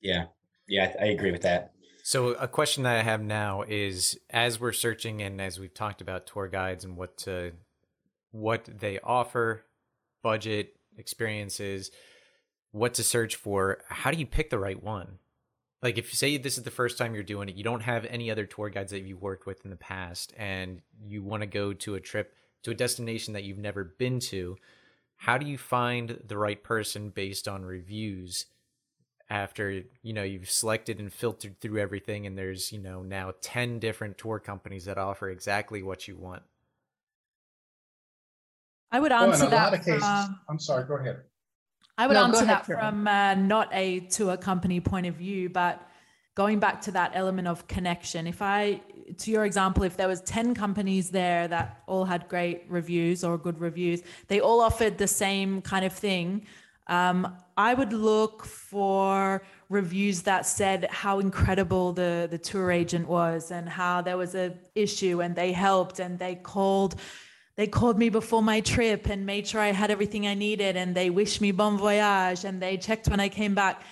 Yeah. Yeah, I, I agree with that. So, a question that I have now is as we're searching and as we've talked about tour guides and what to, what they offer, budget, experiences, what to search for, how do you pick the right one? Like, if you say this is the first time you're doing it, you don't have any other tour guides that you've worked with in the past, and you want to go to a trip to a destination that you've never been to, how do you find the right person based on reviews? after you know you've selected and filtered through everything and there's you know now 10 different tour companies that offer exactly what you want i would answer well, that cases, from, i'm sorry go ahead i would no, answer that from uh, not a tour company point of view but going back to that element of connection. If i to your example if there was 10 companies there that all had great reviews or good reviews they all offered the same kind of thing um, I would look for reviews that said how incredible the, the tour agent was and how there was a issue and they helped and they called they called me before my trip and made sure I had everything I needed and they wished me bon voyage and they checked when I came back.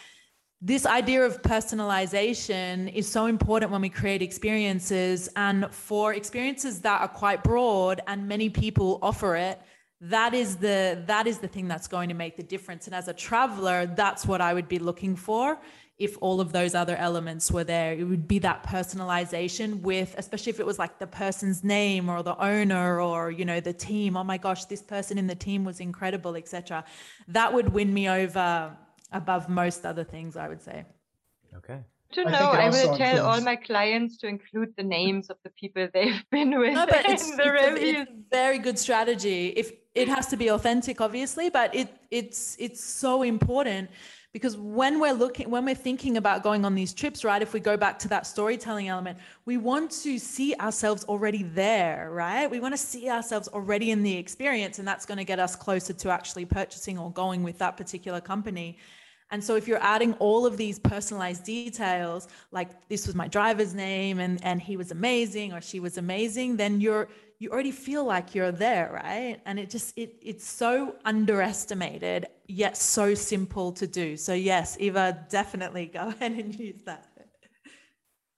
This idea of personalization is so important when we create experiences and for experiences that are quite broad and many people offer it that is the that is the thing that's going to make the difference and as a traveler that's what i would be looking for if all of those other elements were there it would be that personalization with especially if it was like the person's name or the owner or you know the team. Oh my gosh this person in the team was incredible etc that would win me over above most other things i would say. Okay. To know, I, I will tell includes... all my clients to include the names of the people they've been with no, but it's, it's, a, it's, a, very good strategy. If it has to be authentic, obviously, but it it's it's so important because when we're looking when we're thinking about going on these trips right if we go back to that storytelling element we want to see ourselves already there right? We want to see ourselves already in the experience and that's going to get us closer to actually purchasing or going with that particular company. And so if you're adding all of these personalized details, like this was my driver's name and, and he was amazing or she was amazing, then you're you already feel like you're there, right? And it just it it's so underestimated yet so simple to do. So yes, Eva, definitely go ahead and use that.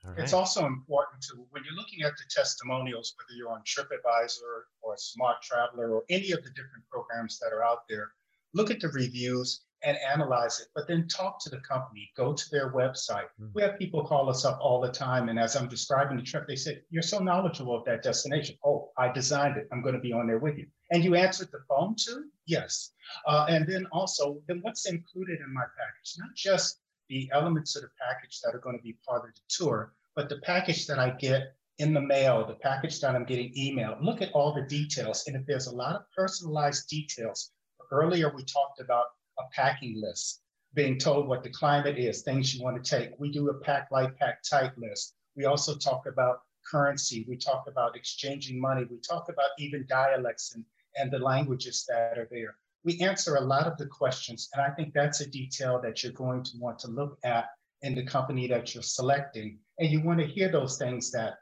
Right. It's also important to when you're looking at the testimonials, whether you're on TripAdvisor or Smart Traveler or any of the different programs that are out there, look at the reviews and analyze it, but then talk to the company, go to their website. Mm-hmm. We have people call us up all the time. And as I'm describing the trip, they say, You're so knowledgeable of that destination. Oh, I designed it. I'm going to be on there with you. And you answered the phone too? Yes. Uh, and then also, then what's included in my package? Not just the elements of the package that are going to be part of the tour, but the package that I get in the mail, the package that I'm getting email. Look at all the details. And if there's a lot of personalized details, earlier we talked about a packing list, being told what the climate is, things you want to take. We do a pack light, pack tight list. We also talk about currency. We talk about exchanging money. We talk about even dialects and, and the languages that are there. We answer a lot of the questions. And I think that's a detail that you're going to want to look at in the company that you're selecting. And you want to hear those things that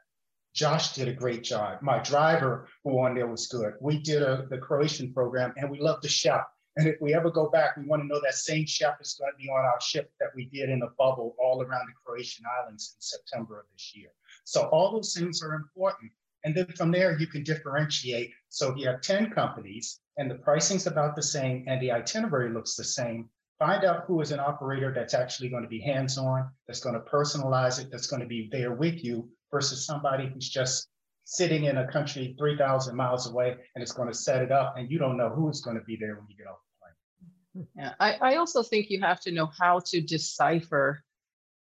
Josh did a great job. My driver who on there was good. We did a, the Croatian program and we love to shop. And if we ever go back, we want to know that same chef is going to be on our ship that we did in a bubble all around the Croatian islands in September of this year. So all those things are important. And then from there, you can differentiate. So if you have 10 companies and the pricing's about the same and the itinerary looks the same, find out who is an operator that's actually going to be hands-on, that's going to personalize it, that's going to be there with you versus somebody who's just sitting in a country 3,000 miles away and it's going to set it up and you don't know who is going to be there when you get off yeah, I, I also think you have to know how to decipher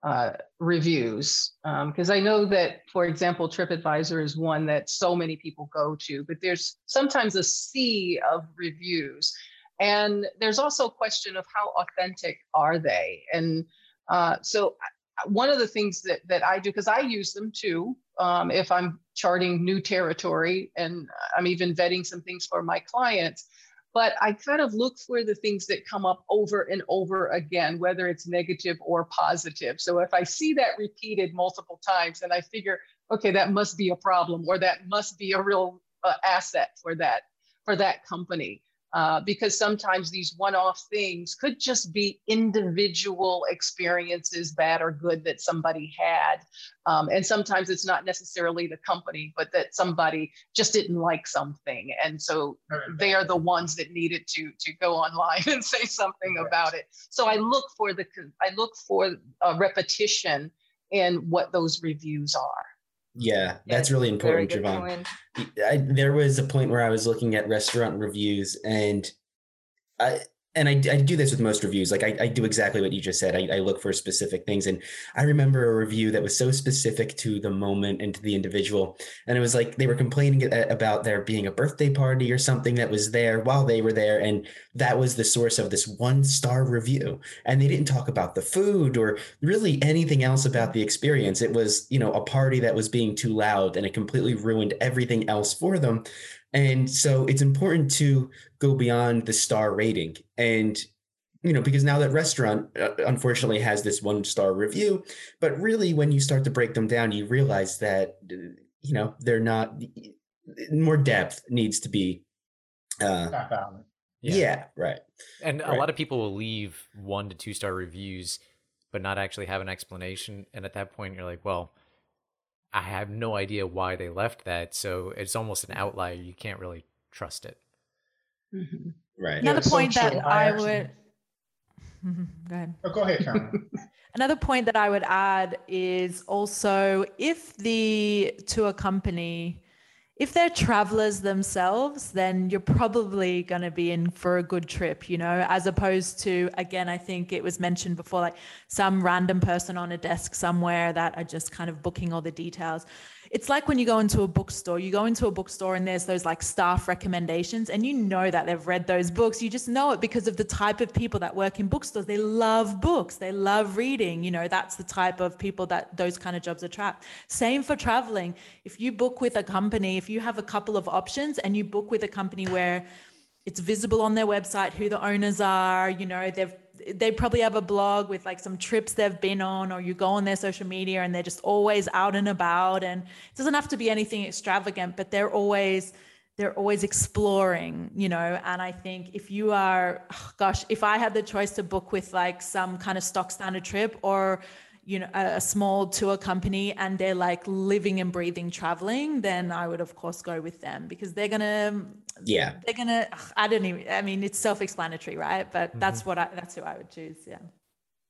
uh, reviews because um, I know that, for example, TripAdvisor is one that so many people go to, but there's sometimes a sea of reviews. And there's also a question of how authentic are they? And uh, so one of the things that, that I do, because I use them too, um, if I'm charting new territory and I'm even vetting some things for my clients, but I kind of look for the things that come up over and over again, whether it's negative or positive. So if I see that repeated multiple times and I figure, okay, that must be a problem or that must be a real uh, asset for that for that company. Uh, because sometimes these one-off things could just be individual experiences, bad or good, that somebody had, um, and sometimes it's not necessarily the company, but that somebody just didn't like something, and so they are the ones that needed to to go online and say something about it. So I look for the I look for a repetition in what those reviews are. Yeah, that's really important, Javon. I, there was a point where I was looking at restaurant reviews and I and I, I do this with most reviews. Like I, I do exactly what you just said. I, I look for specific things. And I remember a review that was so specific to the moment and to the individual. And it was like they were complaining about there being a birthday party or something that was there while they were there. And that was the source of this one star review. And they didn't talk about the food or really anything else about the experience. It was, you know, a party that was being too loud and it completely ruined everything else for them. And so it's important to go beyond the star rating. And, you know, because now that restaurant uh, unfortunately has this one star review, but really when you start to break them down, you realize that, uh, you know, they're not, more depth needs to be. Uh, yeah. yeah. right. And right. a lot of people will leave one to two star reviews, but not actually have an explanation. And at that point, you're like, well, I have no idea why they left that. So it's almost an outlier. You can't really trust it. Mm-hmm. Right. Another yeah, point so that I, I would. go ahead. Oh, go ahead, Karen. Another point that I would add is also if the tour company if they're travelers themselves, then you're probably going to be in for a good trip, you know, as opposed to, again, I think it was mentioned before, like some random person on a desk somewhere that are just kind of booking all the details it's like when you go into a bookstore, you go into a bookstore and there's those like staff recommendations, and you know that they've read those books. You just know it because of the type of people that work in bookstores. They love books, they love reading. You know, that's the type of people that those kind of jobs attract. Same for traveling. If you book with a company, if you have a couple of options and you book with a company where it's visible on their website who the owners are, you know, they've they probably have a blog with like some trips they've been on or you go on their social media and they're just always out and about and it doesn't have to be anything extravagant but they're always they're always exploring you know? And i think if you are oh gosh if i had the choice to book with like some kind of stock standard trip or you know a, a, small tour company and they're like living and breathing traveling then i would of course go with them because they're gonna yeah. they're gonna i don't even i mean it's self-explanatory right? But mm-hmm. that's what i that's who i would choose yeah.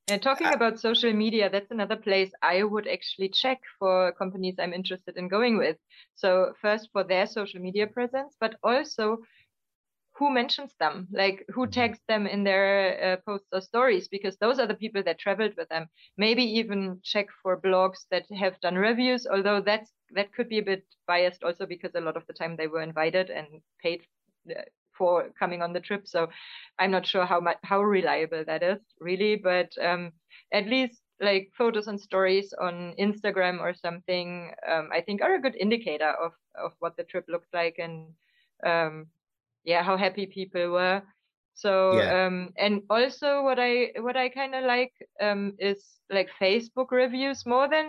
And talking uh, about social media that's another place i would actually check for companies i'm interested in going with. So first for their social media presence but also who mentions them like who mm-hmm. tags them in their uh, posts or stories because those are the people that traveled with them maybe even check for blogs that have done reviews although that's that could be a bit biased also because a lot of the time they were invited and paid uh, for coming on the trip so i'm not sure how much how reliable that is really but um, at least like photos and stories on instagram or something um, i think are a good indicator of of what the trip looked like and um, yeah how happy people were so yeah. um and also what i what i kind of like um is like facebook reviews more than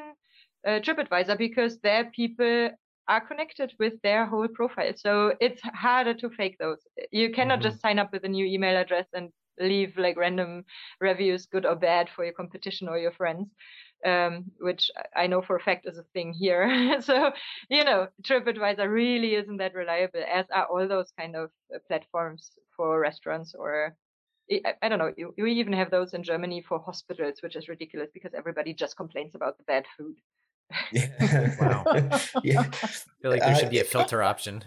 uh, tripadvisor because there people are connected with their whole profile so it's harder to fake those you cannot mm-hmm. just sign up with a new email address and leave like random reviews good or bad for your competition or your friends um, which I know for a fact is a thing here. so, you know, TripAdvisor really isn't that reliable, as are all those kind of uh, platforms for restaurants or I, I don't know. You, you even have those in Germany for hospitals, which is ridiculous because everybody just complains about the bad food. Yeah. wow. yeah. I feel like there should be a filter option.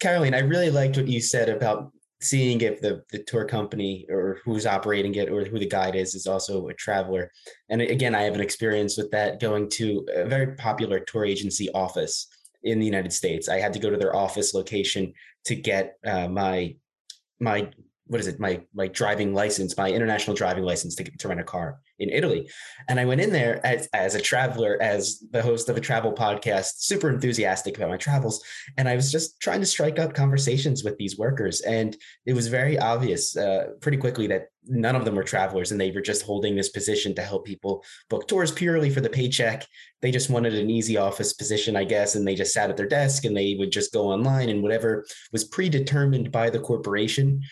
Caroline, I really liked what you said about seeing if the, the tour company or who's operating it or who the guide is is also a traveler. And again, I have an experience with that going to a very popular tour agency office in the United States. I had to go to their office location to get uh, my my what is it? My my driving license my international driving license to, to rent a car in italy. And i went in there as, as a traveler as the host of a travel podcast super enthusiastic about my travels. And i was just trying to strike up conversations with these workers. And it was very obvious uh, pretty quickly that none of them were travelers and they were just holding this position to help people book tours purely for the paycheck. They just wanted an easy office position i guess and they just sat at their desk and they would just go online and whatever was predetermined by the corporation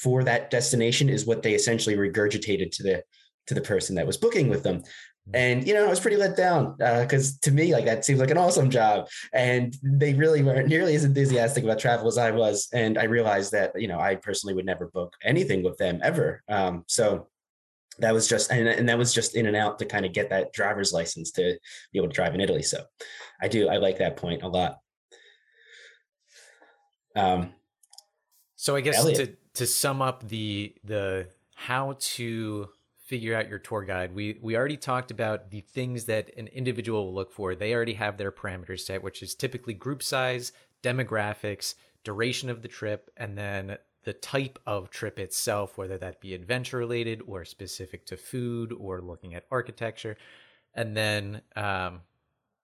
for that destination is what they essentially regurgitated to the to the person that was booking with them. Mm-hmm. and you know i was pretty let down because uh, to me like that seems like an awesome job. And they really weren't nearly as enthusiastic about travel as i was. And i realized that you know i personally would never book anything with them ever. Um, so that was just and, and that was just in and out to kind of get that driver's license to be able to drive in italy. So i do i like that point a lot. Um, so I guess to to sum up the the how to figure out your tour guide, we we already talked about the things that an individual will look for. They already have their parameters set, which is typically group size, demographics, duration of the trip, and then the type of trip itself, whether that be adventure related or specific to food or looking at architecture. And then um,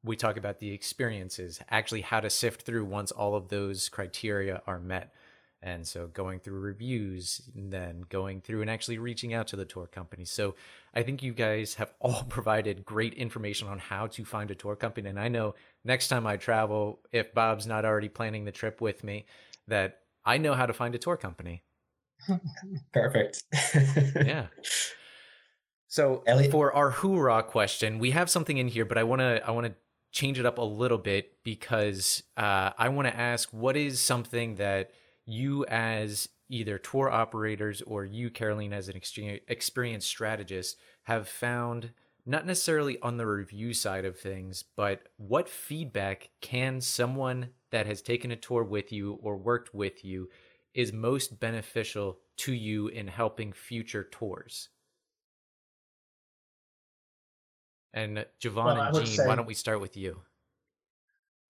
we talk about the experiences, actually how to sift through once all of those criteria are met. And so going through reviews and then going through and actually reaching out to the tour company. So I think you guys have all provided great information on how to find a tour company. And I know next time I travel, if Bob's not already planning the trip with me, that I know how to find a tour company. Perfect. yeah. So Elliot? for our hoorah question, we have something in here, but I want to I want to change it up a little bit because uh, I want to ask what is something that you as either tour operators or you, Caroline, as an experienced strategist, have found not necessarily on the review side of things, but what feedback can someone that has taken a tour with you or worked with you is most beneficial to you in helping future tours? And Javon well, and Jean, say, why don't we start with you?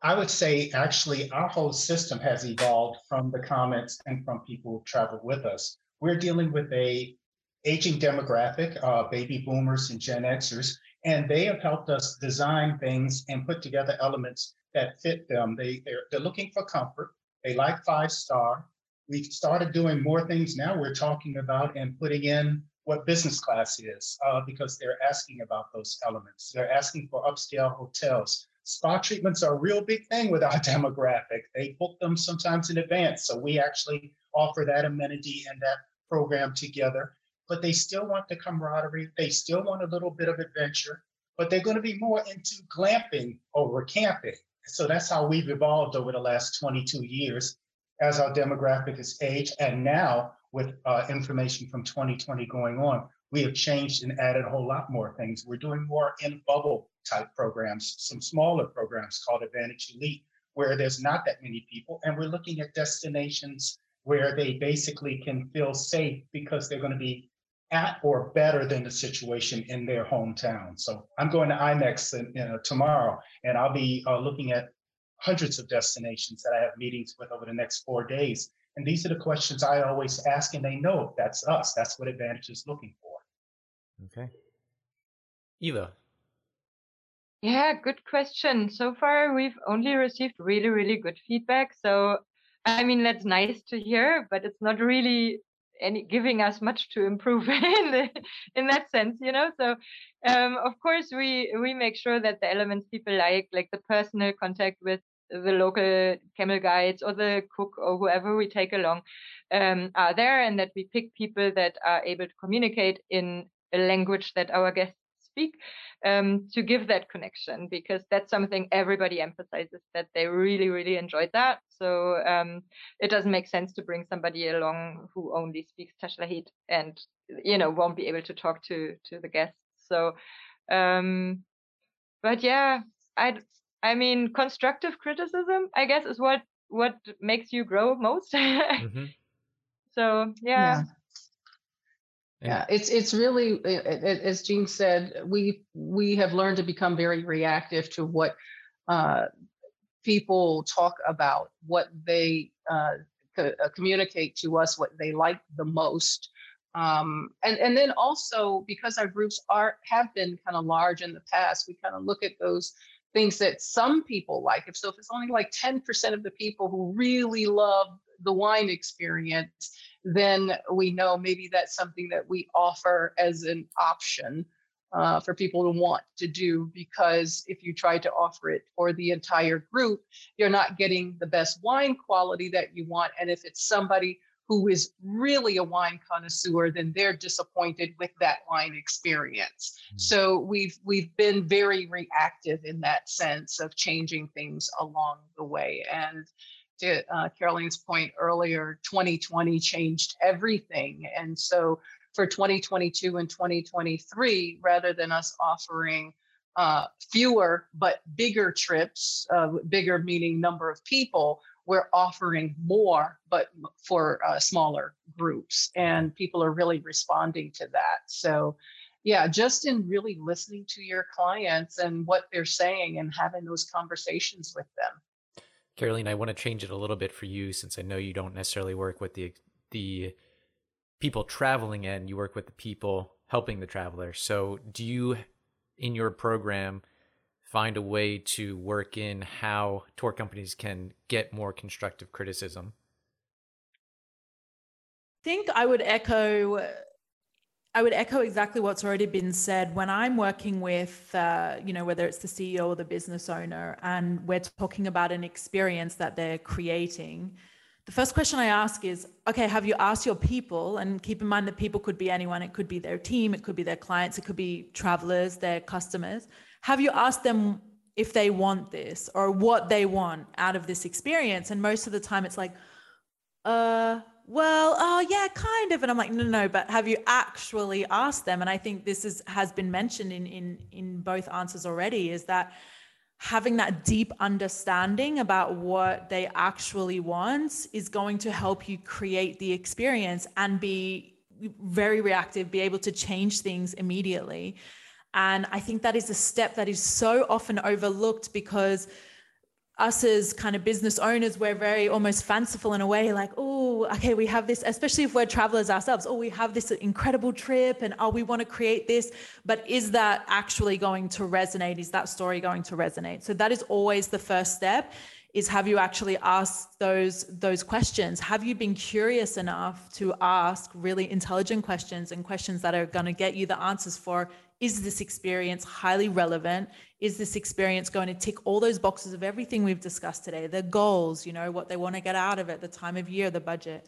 I would say actually our whole system has evolved from the comments and from people who traveled with us. We're dealing with a aging demographic, uh, baby boomers and Gen Xers, and they have helped us design things and put together elements that fit them. They, they're, they're looking for comfort. They like five star. We've started doing more things now. We're talking about and putting in what business class is uh, because they're asking about those elements. They're asking for upscale hotels. Spa treatments are a real big thing with our demographic. They book them sometimes in advance. So we actually offer that amenity and that program together. But they still want the camaraderie. They still want a little bit of adventure, but they're going to be more into glamping over camping. So that's how we've evolved over the last 22 years as our demographic has aged. And now, with uh, information from 2020 going on, we have changed and added a whole lot more things. We're doing more in bubble type programs, some smaller programs called Advantage Elite, where there's not that many people. And we're looking at destinations where they basically can feel safe because they're going to be at or better than the situation in their hometown. So I'm going to IMEX in, in, uh, tomorrow, and I'll be uh, looking at hundreds of destinations that I have meetings with over the next four days. And these are the questions I always ask, and they know that's us. That's what Advantage is looking for. Okay. Eva, yeah, good question. So far, we've only received really, really good feedback. So, I mean, that's nice to hear, but it's not really any giving us much to improve in the, in that sense, you know. So, um, of course, we we make sure that the elements people like, like the personal contact with the local camel guides or the cook or whoever we take along, um, are there, and that we pick people that are able to communicate in a language that our guests speak um, to give that connection because that's something everybody emphasizes that they really really enjoyed that so um, it doesn't make sense to bring somebody along who only speaks Tashelhit and you know won't be able to talk to to the guests so um, but yeah i i mean constructive criticism i guess is what what makes you grow most mm-hmm. so yeah. yeah yeah it's it's really as jean said we we have learned to become very reactive to what uh, people talk about what they uh, co- uh, communicate to us what they like the most. Um, and and then also because our groups are have been kind of large in the past, we kind of look at those things that some people like. If so, if it's only like 10% of the people who really love the wine experience, then we know maybe that's something that we offer as an option uh, for people to want to do. Because if you try to offer it for the entire group, you're not getting the best wine quality that you want. And if it's somebody who is really a wine connoisseur, then they're disappointed with that wine experience. Mm. So we've we've been very reactive in that sense of changing things along the way. And to uh, Caroline's point earlier, 2020 changed everything. And so for 2022 and 2023, rather than us offering uh, fewer but bigger trips, uh, bigger meaning number of people, we're offering more, but for uh, smaller groups. And people are really responding to that. So, yeah, just in really listening to your clients and what they're saying and having those conversations with them. Caroline, I want to change it a little bit for you since I know you don't necessarily work with the the people traveling and you work with the people helping the traveler. So, do you in your program find a way to work in how tour companies can get more constructive criticism? I think I would echo I would echo exactly what's already been said. When I'm working with, uh, you know, whether it's the CEO or the business owner, and we're talking about an experience that they're creating, the first question I ask is, okay, have you asked your people? And keep in mind that people could be anyone. It could be their team, it could be their clients, it could be travelers, their customers have you asked them if they want this or what they want out of this experience? And most of the time it's like, uh, well, oh yeah, kind of. And I'm like, no, no, but have you actually asked them? And I think this is has been mentioned in in in both answers already, is that having that deep understanding about what they actually want is going to help you create the experience and be very reactive, be able to change things immediately. And I think that is a step that is so often overlooked because us as kind of business owners, we're very almost fanciful in a way, like, oh, okay, we have this, especially if we're travelers ourselves, oh, we have this incredible trip and oh, we want to create this. But is that actually going to resonate? Is that story going to resonate? So that is always the first step is have you actually asked those those questions have you been curious enough to ask really intelligent questions and questions that are going to get you the answers for is this experience highly relevant? Is this experience going to tick all those boxes of everything we've discussed today? The goals, you know, what they want to get out of it, the time of year, the budget.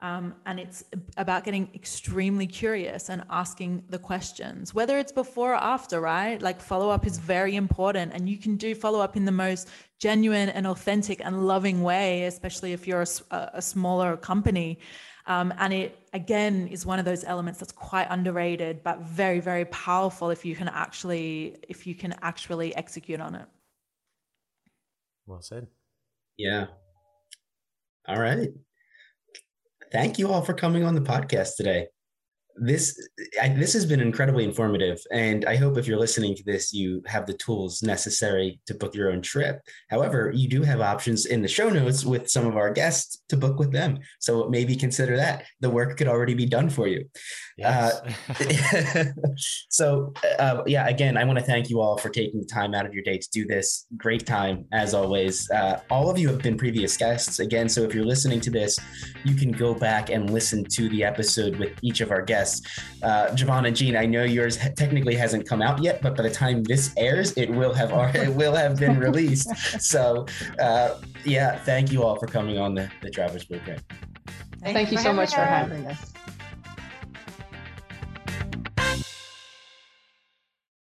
Um, and it's about getting extremely curious and asking the questions, whether it's before or after, right? Like follow up is very important. And you can do follow up in the most genuine and authentic and loving way, especially if you're a, a smaller company. Um, and it, again, is one of those elements that's quite underrated, but very, very powerful if you can actually, if you can actually execute on it. Well said. Yeah. All right. Thank you all for coming on the podcast today this I, this has been incredibly informative and i hope if you're listening to this you have the tools necessary to book your own trip. However you do have options in the show notes with some of our guests to book with them. So maybe consider that. The work could already be done for you yes. uh, so uh, yeah again i want to thank you all for taking the time out of your day to do this great time as always uh, all of you have been previous guests again so if you're listening to this you can go back and listen to the episode with each of our guests uh, Javon and Jean, I know yours technically hasn't come out yet, but by the time this airs, it will have it will have been released. so, uh, yeah, thank you all for coming on the, the Travelers Blueprint. Thank, thank you so much for having us.